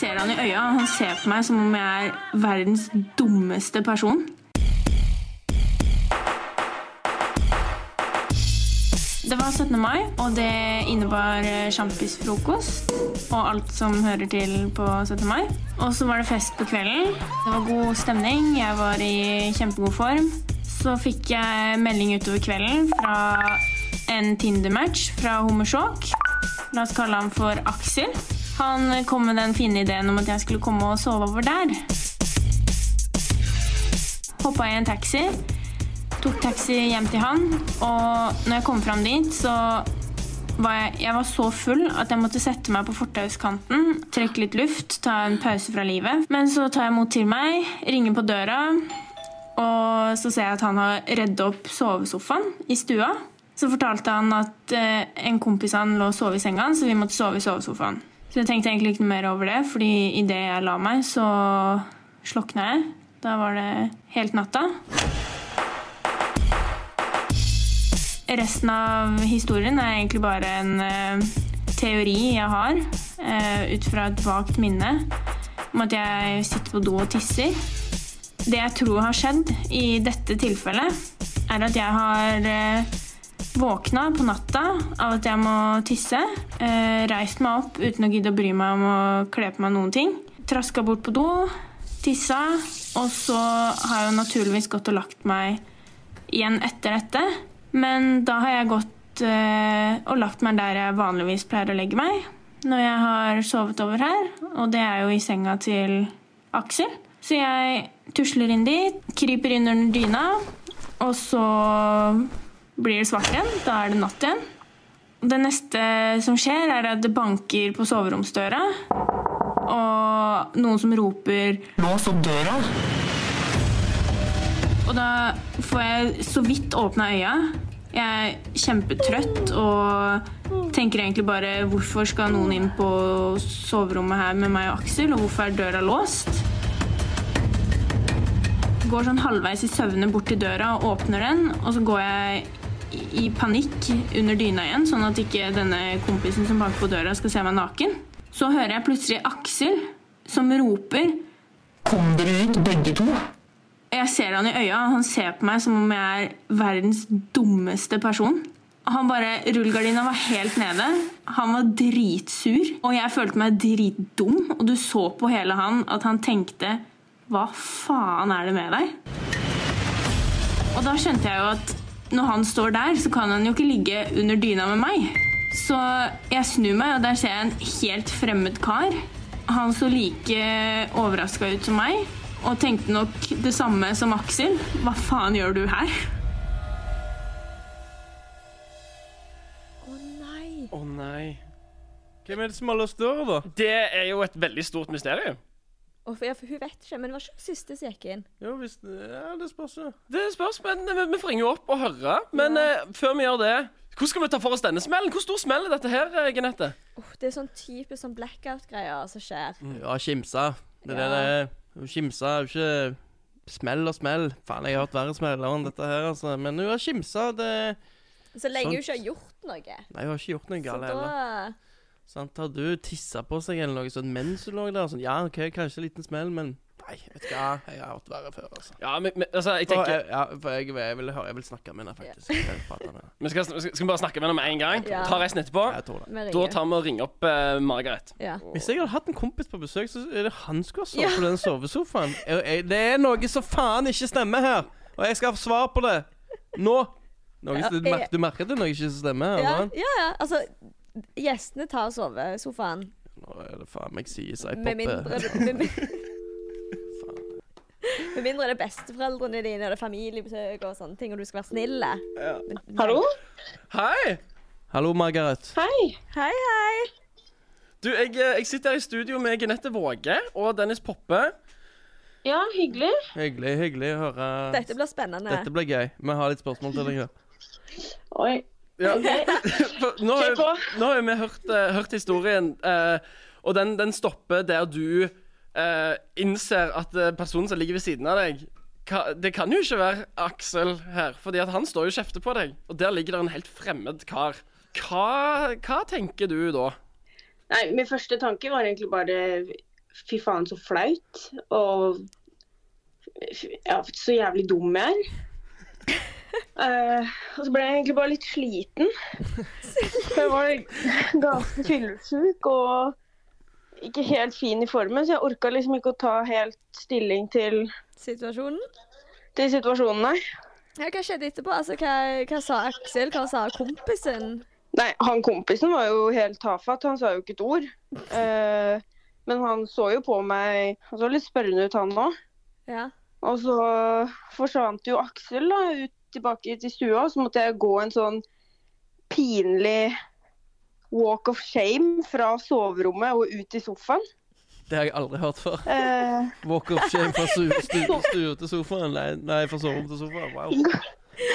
Ser han i øya, han ser på meg som om jeg er verdens dummeste person. Det var 17. mai, og det innebar eh, sjampisfrokost og alt som hører til på 17. mai. Og så var det fest på kvelden. Det var god stemning, jeg var i kjempegod form. Så fikk jeg melding utover kvelden fra en Tinder-match fra Hommersåk. La oss kalle han for Aksel. Han kom med den fine ideen om at jeg skulle komme og sove over der. Hoppa i en taxi, tok taxi hjem til han, og når jeg kom fram dit, så var jeg, jeg var så full at jeg måtte sette meg på fortauskanten, trekke litt luft, ta en pause fra livet. Men så tar jeg mot til meg, ringer på døra, og så ser jeg at han har redd opp sovesofaen i stua. Så fortalte han at eh, en kompis han lå og sov i senga så vi måtte sove i sovesofaen. Så jeg tenkte egentlig ikke noe mer over det, fordi idet jeg la meg, så slokna jeg. Da var det helt natta. Resten av historien er egentlig bare en uh, teori jeg har, uh, ut fra et vagt minne, om at jeg sitter på do og tisser. Det jeg tror har skjedd i dette tilfellet, er at jeg har eh, våkna på natta av at jeg må tisse. Eh, reist meg opp uten å gidde å bry meg om å kle på meg noen ting. Traska bort på do, tissa, og så har jeg jo naturligvis gått og lagt meg igjen etter dette. Men da har jeg gått eh, og lagt meg der jeg vanligvis pleier å legge meg når jeg har sovet over her, og det er jo i senga til Aksel. Så jeg tusler inn dit, kryper inn under dyna, og så blir det svart igjen. Da er det natt igjen. Det neste som skjer, er at det banker på soveromsdøra. Og noen som roper 'lås opp døra'. Og da får jeg så vidt åpna øya. Jeg er kjempetrøtt og tenker egentlig bare 'hvorfor skal noen inn på soverommet her med meg og Aksel', og hvorfor er døra låst? Går sånn halvveis i søvne bort til døra og åpner den, og så går jeg i- panikk under dyna igjen, sånn at ikke denne kompisen som banker på døra, skal se meg naken. Så hører jeg plutselig Aksel som roper Kom dere ut, begge to. Jeg ser han i øya, han ser på meg som om jeg er verdens dummeste person. Han bare, Rullegardina var helt nede. Han var dritsur, og jeg følte meg dritdum. Og du så på hele han at han tenkte Hva faen er det med deg? Og da skjønte jeg jo at når han står der, så kan han jo ikke ligge under dyna med meg. Så jeg snur meg, og der ser jeg en helt fremmed kar. Han så like overraska ut som meg, og tenkte nok det samme som Aksel. Hva faen gjør du her? Å nei. Å nei. Hvem er det som har låst døra, da? Det er jo et veldig stort mysterium. Og for, ja, for hun vet ikke, men det var ikke den siste som gikk inn. Jo, hvis Ja, det spørs jo. Det spørs, men vi, vi får ringe opp og høre. Men eh, før vi gjør det, hvordan skal vi ta for oss denne smellen? Hvor stor smell er dette her, eh, Genette? Uff, det er sånn typisk sånn blackout-greier som skjer. Ja, kimsa. Det er det Ja. det er. Kimsa er jo ikke smell og smell. Faen, jeg har hørt verre smeller enn dette her, altså. Men hun har kimsa, det Så lenge hun ikke har gjort noe. Nei, hun har ikke gjort noe Så galt heller. da Sant? Har du tissa på seg eller noe sånt mens du lå der? Sånn, ja, OK, kanskje en liten smell, men Nei, vet du hva, jeg har hatt verre før, altså. Ja, men, men altså, jeg For tenker jeg, ja, for jeg, jeg, vil høre, jeg vil snakke med henne, faktisk. Yeah. med. Men skal, skal skal vi bare snakke med henne med en gang? Ja. Ta resten etterpå? Jeg tror det. Da tar vi og ringer opp uh, Margaret. Ja. Hvis jeg hadde hatt en kompis på besøk, så er det han som skulle ha sovet Ja. på den sovesofaen. Jeg, jeg, det er noe som faen ikke stemmer her, og jeg skal ha svar på det nå. Noe, Ja, du, merker, du merker at det er noe som ikke stemmer her? Ja, ja, ja. Altså, gjestene tar sovesofaen. Nå er det faen meg sies ei Med mindre med, med mindre det er besteforeldrene dine, og det er familiebesøk og sånne ting, og du skal være snill. Ja. Hallo? Hei! Hallo, Margaret. Hei. Hei, hei. Du, jeg, eh, jeg sitter her i studio med Genette Våge og Dennis Poppe. Ja, hyggelig. Hyggelig, hyggelig å høre. Dette blir spennende. Dette blir gøy. Vi har litt spørsmål til deg. Oi. Ja. Nå, har jo- nå har jo vi hørt, eh, hørt historien, eh, og den, den stopper der du eh, innser at personen som ligger ved siden av deg Det kan jo ikke være Aksel her, fordi han står jo og kjefter på deg, og der ligger det en helt fremmed kar. Hva, hva tenker du da? Nei, min første tanke var egentlig bare fy faen så flaut. Og ja, så jævlig dum jeg er. Eh, og så ble jeg egentlig bare litt sliten. Jeg var ganske fyllesyk og ikke helt fin i formen, så jeg orka liksom ikke å ta helt stilling til Situasjonen? Til situasjonen, nei. Ja, hva skjedde etterpå? Altså, hva, hva sa Aksel? Hva sa kompisen? Nei, han kompisen var jo helt tafatt. Han sa jo ikke et ord. Uh, men han så jo på meg Han så litt spørrende ut, han òg. Ja. Og så forsvant jo Aksel da, ut tilbake til stua, så måtte jeg gå en sånn pinlig walk of shame fra soverommet og ut i sofaen. Det har jeg aldri hørt før. Uh... Walk of shame fra stue til sofaen. Nei, nei fra soverom til sofaen. Wow.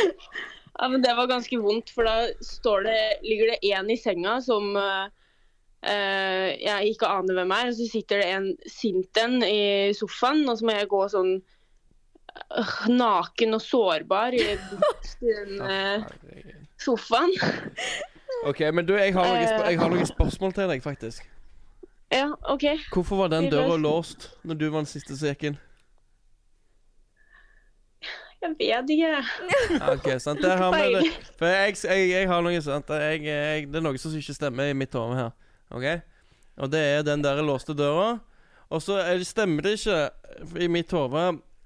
ja, men det var ganske vondt, for da står det, ligger det en i senga som eh, jeg ikke aner hvem er, og så sitter det en sint en i sofaen, og så må jeg gå sånn naken og sårbar i den uh, sofaen. OK, men du, jeg har, noen, jeg har noen spørsmål til deg, faktisk. Ja, OK. Hvorfor var den døra låst når du var den siste som gikk inn? Jeg vet ikke. OK, sant. Der har vi det. For jeg, jeg, jeg har noe sant. Det er noe som ikke stemmer i mitt hode her. OK? Og det er den der låste døra. Og så er stemmer det ikke i mitt hode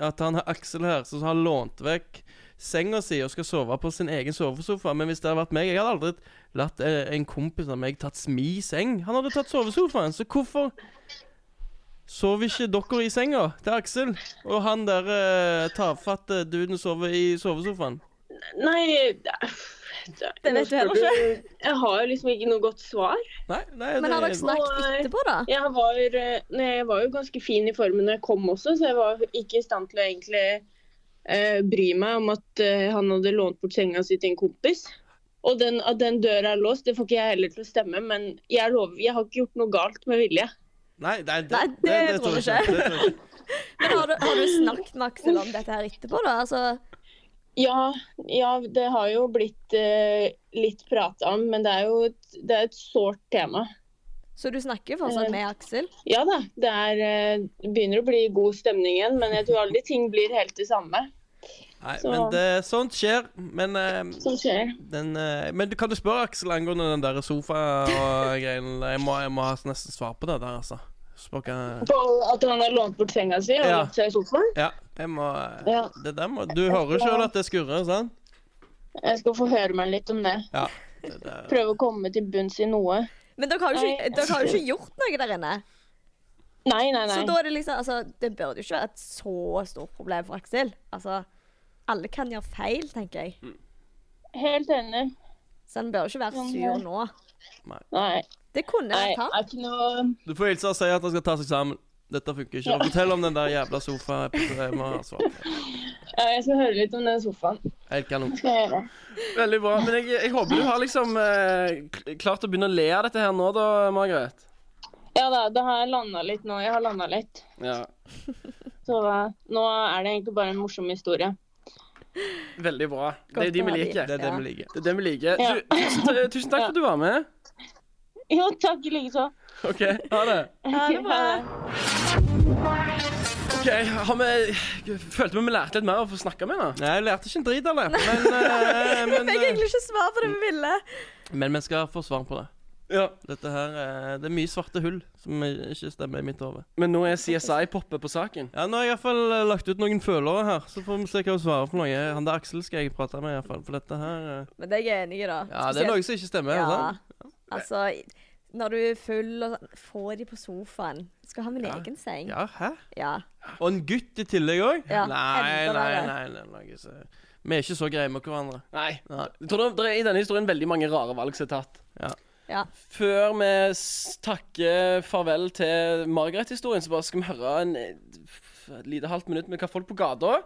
at han har Aksel her som har lånt vekk senga si og skal sove på sin egen sovesofa. Men hvis det hadde vært meg Jeg hadde aldri latt eh, en kompis av meg tatt mi seng. Han hadde tatt sovesofaen. Så hvorfor Sover ikke dere i senga til Aksel? Og han der eh, tafatte duden sover i sovesofaen? Nei det, Det vet du heller ikke. Jeg har liksom ikke noe godt svar. Nei, nei Men har dere snakket etterpå, da? Jeg var, eh, nei, jeg var jo ganske fin i formen når jeg kom også, så jeg var ikke i stand til å egentlig eh, bry meg om at eh, han hadde lånt bort senga si til en kompis. Og den, at den døra er låst, det får ikke jeg heller til å stemme, men jeg lover, jeg har ikke gjort noe galt med vilje. Nei, nei, det, Nei, det tror jeg ikke. Det tror jeg ikke. Men har du, har du snakket med Aksel om dette her etterpå, da? Altså, Ja, ja det har jo blitt eh, litt prata om, men det er jo et, det er et sårt tema. så du snakker fortsatt med Aksel? Ja da, det er, eh, begynner å bli god stemning igjen, men jeg tror aldri ting blir helt det samme. Nei, Så- men det, sånt skjer. Men, eh, Sånt skjer. Den, eh, men kan du spørre Aksel angående den der sofa og greien? Jeg jeg må nesten svar på det der, altså. På at han har lånt bort senga si og Ja. lagt seg i sofaen? Ja, jeg må Ja. Det der må Du hører sjøl at det skurrer, sant? Jeg skal få høre meg litt om det. Ja. Det der. Prøve å komme til bunns i noe. Men dere har jo ikke, dere har jo ikke gjort noe der inne. Nei, nei, nei. Så da er det liksom Altså, det burde jo ikke være et så stort problem for Aksel. Altså, alle kan gjøre feil, tenker jeg. Helt enig. Så han bør jo ikke være sur nå. Nei. Det kunne jeg ta. ikke noe Du får hilse og si at han skal ta seg sammen. Dette funker ikke. Ja. fortell om den der jævla. Jeg svar. Ja, jeg skal høre litt om den sofaen. Helt kanon. Skal jeg gjøre. Veldig bra. Men jeg, jeg håper du har liksom eh, klart å begynne å le av dette her nå, da, Margaret. Ja da, det har landa litt nå. Jeg har landa litt. Ja. Så eh, nå er det egentlig bare en morsom historie. Veldig bra. Det er er de vi liker. Det er det vi liker. Det er det vi liker. Du, tusen, tusen takk for at du var med. Jo, takk likeså. OK, ha det. Ha det bra. OK, har vi Følte vi vi lærte litt mer av å få snakke med henne? Nei, jeg lærte ikke en drit av det. Men, uh, men, Fikk egentlig ikke svar på det vi ville. men vi skal få svar på det. Ja. Dette her, eh, Det er mye svarte hull som ikke stemmer i mitt hode. Men nå er CSI-poppet på saken. Ja, Nå har jeg i hvert fall eh, lagt ut noen følere her, så får vi se hva hun svarer på noe. Han der Aksel skal jeg prate med, i hvert fall. For dette her eh, Men det er jeg enig i, da. Ja, det er noe som ikke stemmer. Ja. sant? Altså, når du er full og sånn, få de på sofaen. Skal ha min egen seng. Ja, hæ? Ja. Og en gutt i tillegg òg? Ja, nei, enda nei, verre. nei, nei, nei, så- Vi er ikke så greie med hverandre. Nei. Jeg tror det, det er i denne historien veldig mange rare valg som er tatt. Ja. Ja. Før vi s- takker farvel til Margaret-historien, så bare skal vi høre en eh, et lite halvt minutt med hva folk på gata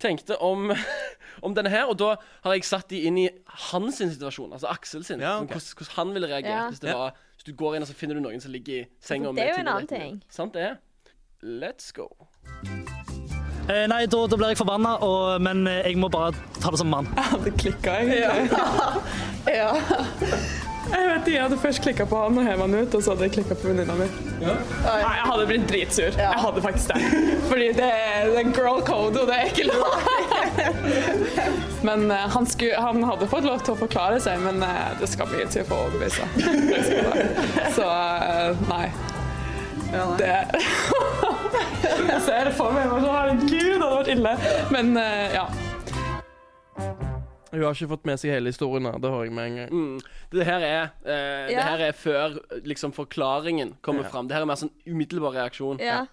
tenkte om, om denne her. Og da har jeg satt de inn i hans situasjon, altså Aksel sin. Ja, okay. hvordan, hvordan han ville reagert Ja. hvis, det Ja. var, hvis du går inn og så finner du noen som ligger i senga Det er jo med en annen ting. Sant det? Let's go. Eh, nei, da, da blir jeg forbanna, men eh, jeg må bare ta det som mann. Ja, det klikka, egentlig. Ja. Jeg vet ikke, jeg hadde først klikka på han og hev han ut, og så hadde jeg klikka på venninna mi. Nei, jeg hadde blitt dritsur. Jeg hadde faktisk det. Fordi det er det er girl code, og det er ikke lov. Men uh, han, skulle, han hadde fått lov til å forklare seg, men uh, det skal mye til å få overbevise. Så uh, nei. Så eh, nei. Det Jeg ser det for meg. sånn, Herregud, det hadde vært ille. Men ja. Hun har ikke fått med seg hele historien. Det har jeg med en gang. Mm. Det her er eh, Det her er før liksom forklaringen kommer Ja. fram. Det her er mer sånn umiddelbar reaksjon. Ja.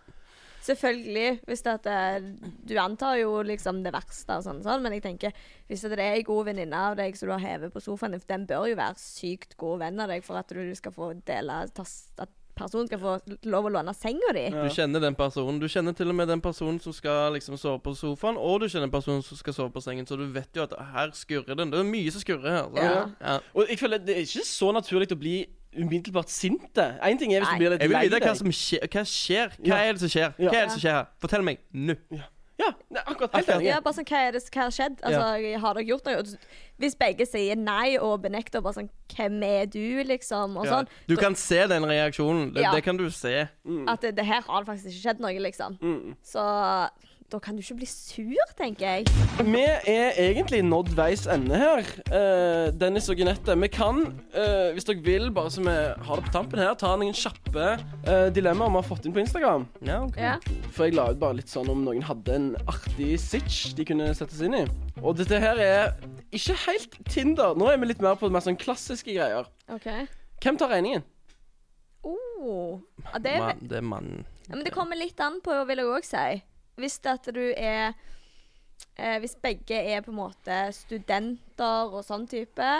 Selvfølgelig. Hvis det at du antar jo liksom det verste, og sånn, sånn, men jeg tenker hvis det er ei god venninne av deg som du har hevet på sofaen den bør jo være sykt god venn av deg for at du skal få dele tas, At personen skal få lov å låne senga di. Du kjenner den personen. Du kjenner til og med den personen som skal liksom sove på sofaen, og du kjenner personen som skal sove på sengen, så du vet jo at her skurrer den. Det er mye som skurrer her. Ja. Ja. Og jeg føler Det er ikke så naturlig å bli umiddelbart sinte. Én ting er hvis Nei. du blir litt Jeg vil lei vite hva som skjer. Hva skjer? Hva er det som skjer? Hva er det som skjer her? Fortell meg nå. Ja, nei, akkurat. Helt Akkurat. enig. Ja, bare sånn, Hva er det hva har skjedd? Altså, Har dere gjort noe? Hvis begge sier nei og benekter bare sånn Hvem er du, liksom? Og Ja. sånn. Du kan se den reaksjonen. Det, Ja. det kan du se. At det, det her har det faktisk ikke skjedd noe, liksom. Mm. Så da kan du ikke bli sur, tenker jeg. Vi er egentlig nådd veis ende her, Uh, Dennis og Ginette. Vi kan, uh, hvis dere vil, bare så vi har det på tampen her, ta noen kjappe uh, dilemmaer vi har fått inn på Instagram. Ja, ok. Ja. For jeg la ut bare litt sånn om noen hadde en artig sitch de kunne settes inn i. Og dette her er ikke helt Tinder. Nå er vi litt mer på mer sånn klassiske greier. OK. Hvem tar regningen? Oh. Det, er, Man, det er mannen. ja, men det kommer litt an på, vil jeg òg si. Hvis at du er eh, Hvis begge er på en måte studenter og sånn type.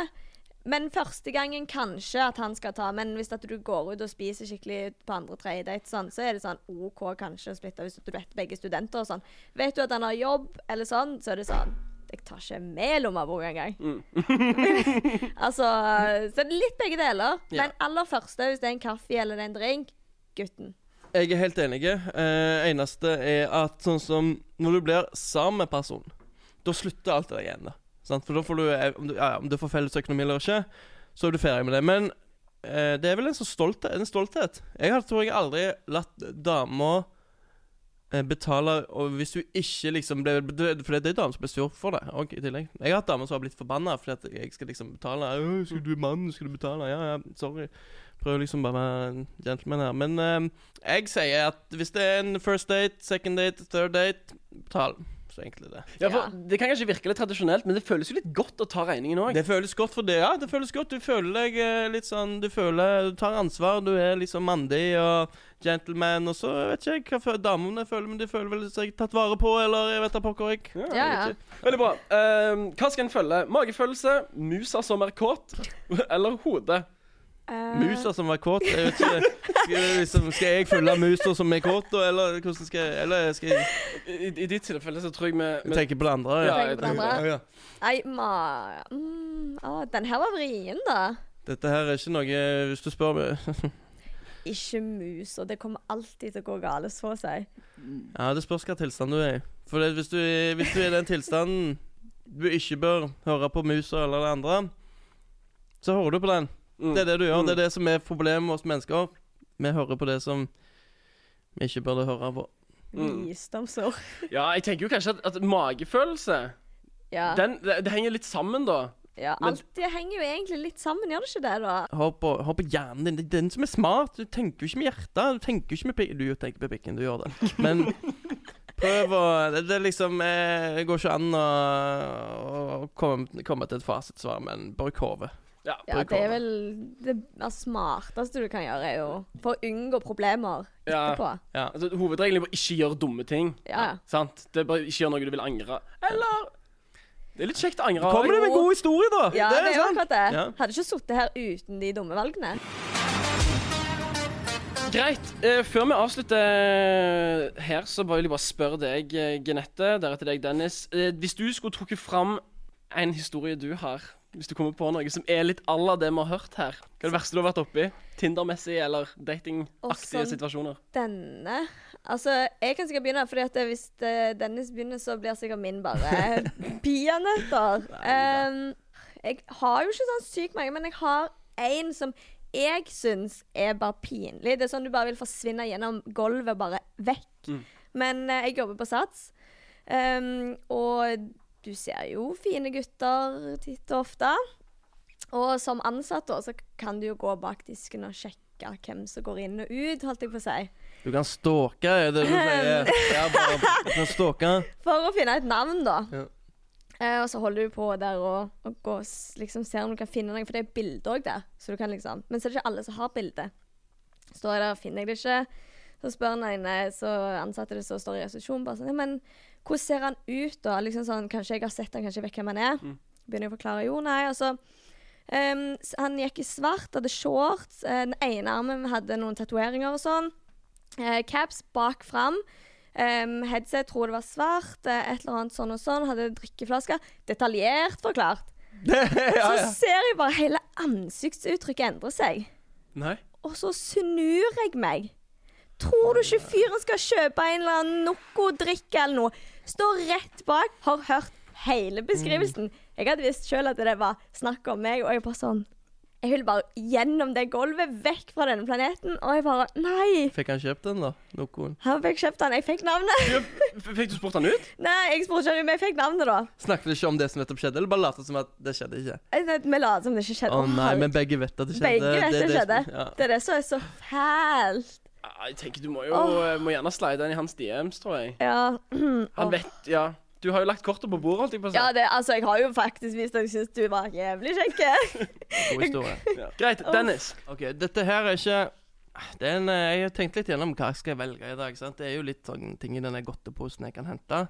Men første gangen kanskje at han skal ta. Men hvis at du går ut og spiser skikkelig på andre tredje date, sånn, så er det sånn OK kanskje å splitte hvis du vet begge er studenter og sånn. Vet du at han har jobb eller sånn, så er det sånn Jeg tar ikke med lommebok engang. altså Så litt begge deler. Men aller første, hvis det er en kaffe eller er en drink, gutten. Jeg er helt enig. Eh, eneste er at sånn som når du blir sammen med personen, da slutter alt det der. For da får du, eh, om du, ja, om du får felles økonomi eller ikke, så er du ferdig med det. Men eh, det er vel en sånn stolthet. En stolthet. Jeg har, tror jeg aldri latt dama eh, betale og hvis du ikke liksom ble For det er damer som blir sur for det og i tillegg. Jeg har hatt damer som har blitt forbanna fordi at jeg skal liksom betale. 'Skal du mann, skal du betale?' Ja, ja, sorry. Prøver liksom bare å være en gentleman her. Men eh, jeg sier at hvis det er en first date, second date, third date, betal. Så enkelt er det. Ja, for Det kan kanskje virke litt tradisjonelt, men det føles jo litt godt å ta regningen òg. Det føles godt for det, ja. Det føles godt. Du føler deg eh, litt sånn Du føler Du tar ansvar. Du er liksom mandig og gentleman. Og så vet ikke jeg hva fø- damene føler, men de føler vel seg tatt vare på, eller jeg vet da pokker jeg. Ja, Ja, ja. Veldig bra. Ehm, hva skal en følge? Magefølelse, musa som er kåt, eller hodet? Eh, Musa som var kåt. Jeg vet ikke Skal, liksom, skal jeg følge musa som er kåt, da, eller hvordan skal jeg Eller skal jeg I, I ditt tilfelle så tror jeg vi vi- tenke på det andre? Ja, Tenker på det andre. ja. Nei, ma... Mm, å, den her var vrien, da. Dette her er ikke noe Hvis du spør meg Ikke mus, og det kommer alltid til å gå galt, så å si. Ja, det spørs hva tilstand du er i. For det, hvis, du, er- hvis du er i den tilstanden du ikke bør høre på musa eller det andre, så hører du på den. Det er det du gjør. Det er det som er problemet med oss mennesker. Vi hører på det som vi ikke burde høre på. Visdomsord. Ja, jeg tenker jo kanskje at, at magefølelse Ja. den, det, det henger litt sammen, da. ja, alt det henger jo egentlig litt sammen, gjør det ikke det, da? Hør på, hør på hjernen din. Det er den som er smart. Du tenker jo ikke med hjertet. Du tenker jo ikke med pikken. Du tenker med pikken, du gjør det. Men prøv å Det, det liksom eh, Det går ikke an å, å komme, komme til et fasitsvar men en bruk hodet. Ja, Ja, det er vel det smarteste du kan gjøre, er jo for å unngå problemer Ja. etterpå. Ja. Altså, hovedregelen er bare ikke gjøre dumme ting. Ja. Sant? Det er bare ikke gjøre noe du vil angre. Eller Det er litt kjekt å angre. Kommer du med en god historie, da? Ja, det er jo sant. akkurat det. Ja. Hadde ikke sittet her uten de dumme valgene. Greit. Eh, før vi avslutter her, så vil jeg bare spørre deg, eh, Genette, deretter deg, Dennis. Eh, hvis du skulle trukket fram en historie du har, hvis du kommer på noe som er litt à la det vi har hørt her Hva er det verste du har vært oppi? Tinder-messig eller datingaktige situasjoner? Denne Altså, jeg kan sikkert begynne, at hvis eh, Dennis begynner, så blir sikkert min bare peanøtter. Um, jeg har jo ikke sånn sykt mange, men jeg har en som jeg syns er bare pinlig. Det er sånn du bare vil forsvinne gjennom gulvet, bare vekk. Mm. Men uh, jeg jobber på Sats, um, og du ser jo fine gutter titt og ofte. Og som ansatt også, kan du jo gå bak disken og sjekke hvem som går inn og ut, holdt jeg på å si. Du kan stalke, er det du sier? Ja, bare, du kan stalke. For å finne et navn, da. Ja. Eh, og så holder du på der og, og går, liksom ser om du kan finne noe, for det er bilde òg der. Så du kan liksom, men så er det ikke alle som har bilde. Står jeg der, finner jeg det ikke. Så spør den ene så ansatte det som står i resepsjonen, bare sånn Men hvordan ser han ut, da? Liksom sånn, Kanskje jeg har sett han, kanskje jeg vet hvem han er. Begynner jeg å forklare. Jo, nei. altså så ehm, Han gikk i svart, hadde shorts. Uh, den ene armen hadde noen tatoveringer og sånn. Uh, caps bak fram. Um, headset tror det var svart. Uh, et eller annet sånn og sånn. Hadde drikkeflasker. Detaljert forklart. Så ser jeg bare hele ansiktsuttrykket endre seg. Nei. Og så snur jeg meg. Tror du ikke fyren skal kjøpe en eller annen Noco-drikke eller noe? Står rett bak, har hørt hele beskrivelsen. Jeg hadde visst sjøl at det var snakk om meg, og jeg bare sånn Jeg vil bare gjennom det gulvet, vekk fra denne planeten. Og jeg bare Nei! Fikk han kjøpt den, da? Noen? Han fikk kjøpt den. Jeg fikk navnet. Ja, Fikk du spurt han ut? Nei, jeg spurte ikke, men jeg fikk navnet, da. Snakket dere ikke om det som nettopp skjedde, eller bare lot som at det skjedde ikke? Vet, Vi lot som det ikke skjedde. Å skjedde. nei, men begge vet at det skjedde. Begge vet det, er skjedde. som- Ja. Det er det som er så fælt. Jeg tenker Du må jo oh. må gjerne slide inn i hans DMs, tror jeg. Ja. Han vet Ja. Du har jo lagt kortet på bordet, holdt jeg på å si. Ja, det, altså, jeg har jo faktisk vist at jeg syns du var jævlig kjekk. God historie. Ja. Greit. Dennis. Ok, dette her er ikke det er en, eh, Jeg har tenkt litt gjennom hva jeg skal velge i dag. sant? Det er jo litt sånn ting i denne godteposen jeg kan hente.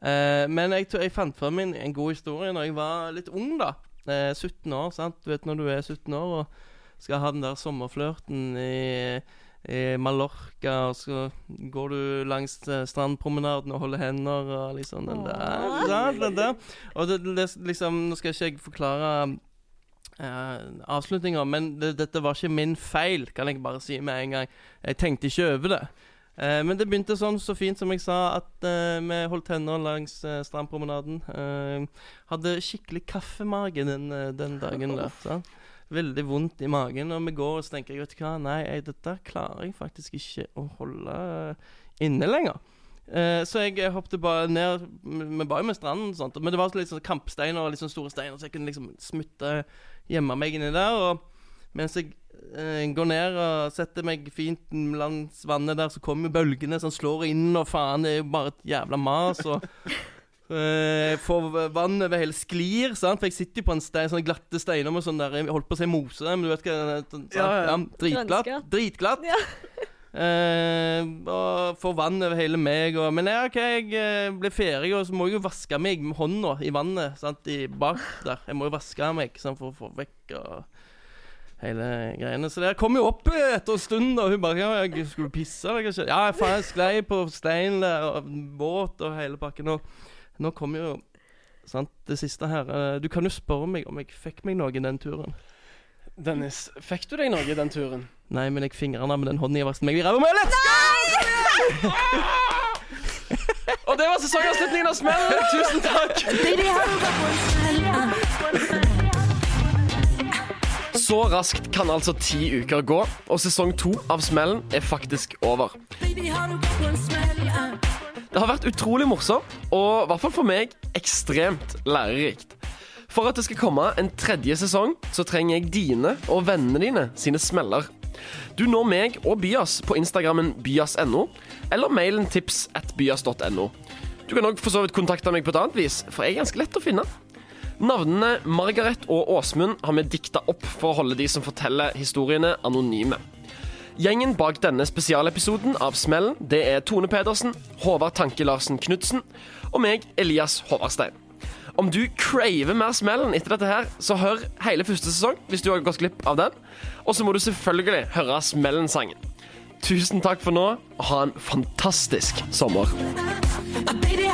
Uh, men jeg, jeg fant fram en, en god historie når jeg var litt ung, da. Uh, 17 år, sant. Du vet når du er 17 år og skal ha den der sommerflørten i, i Mallorca, og så går du langs eh, strandpromenaden og holder hender og liksom den der. Sant, den der. Og det, det liksom Nå skal ikke jeg forklare uh, avslutninger, men det, dette var ikke min feil, kan jeg bare si med en gang. Jeg tenkte ikke over det. Uh, men det begynte sånn så fint som jeg sa, at uh, vi holdt hender langs uh, strandpromenaden. Eh, hadde skikkelig kaffemage den, eh, den dagen der. sant? Veldig vondt i magen, og vi går og så tenker jeg, vet du hva, nei, jeg, dette klarer jeg faktisk ikke å holde eh, inne lenger. Eh, så jeg eh, hoppet bare ned Vi var jo med stranden, og sånt, men det var litt sånn kampsteiner og litt sånn store steiner, så jeg kunne liksom smutte gjemme meg inni der. Og mens jeg eh, går ned og setter meg fint langs vannet der, så kommer jo bølgene som slår inn, og faen, det er jo bare et jævla mas. og eh, for vann over hele sklir, sant? for jeg sitter jo på en stein, sånne glatte steiner med sånn der Jeg holdt på å si mose, men du vet hva det sånn- Ja, ja. ja, Dritglatt. Dritglatt. Ja. Uh, og får vann over hele meg. Og, men ja, OK, jeg eh, blir ferdig, og så må jeg jo vaske meg med hånda i vannet sant, i bak der. Jeg må jo vaske meg sant, for å få vekk og hele greiene. Så det kom jo opp etter en stund, og hun bare ja, jeg skulle pisse eller? Ja, faen, jeg sklei på stein der, og båt og hele pakken. Og nå kommer jo sant, det siste her. Eh, Du kan jo spørre meg om jeg fikk meg noe den turen. Dennis, fikk du deg noe den turen? Nei, men jeg fingra med den hånden jeg vasket meg i ræva med. Let's go! Og det var sesongavslutningen av Smell. Tusen takk. Så raskt kan altså ti uker gå, og sesong to av Smellen er faktisk over. Baby, har du gått på en smell? Det har vært utrolig morsomt, og i hvert fall for meg ekstremt lærerikt. For at det skal komme en tredje sesong, så trenger jeg dine og vennene dine sine smeller. Du når meg og Byas på Instagrammen byas.no, eller mailen tips at byas.no. Du kan òg for så vidt kontakte meg på et annet vis, for jeg er ganske lett å finne. Navnene Margaret og Åsmund har vi dikta opp for å holde de som forteller historiene, anonyme. Gjengen bak denne spesialepisoden av Smellen det er Tone Pedersen, Håvard Tanke Larsen Knutsen og meg, Elias Håvardstein. Om du craver mer Smellen etter dette her, så hør hele første sesong hvis du har gått glipp av den. Og så må du selvfølgelig høre Smellen-sangen. Tusen takk for nå, og ha en fantastisk sommer. Baby,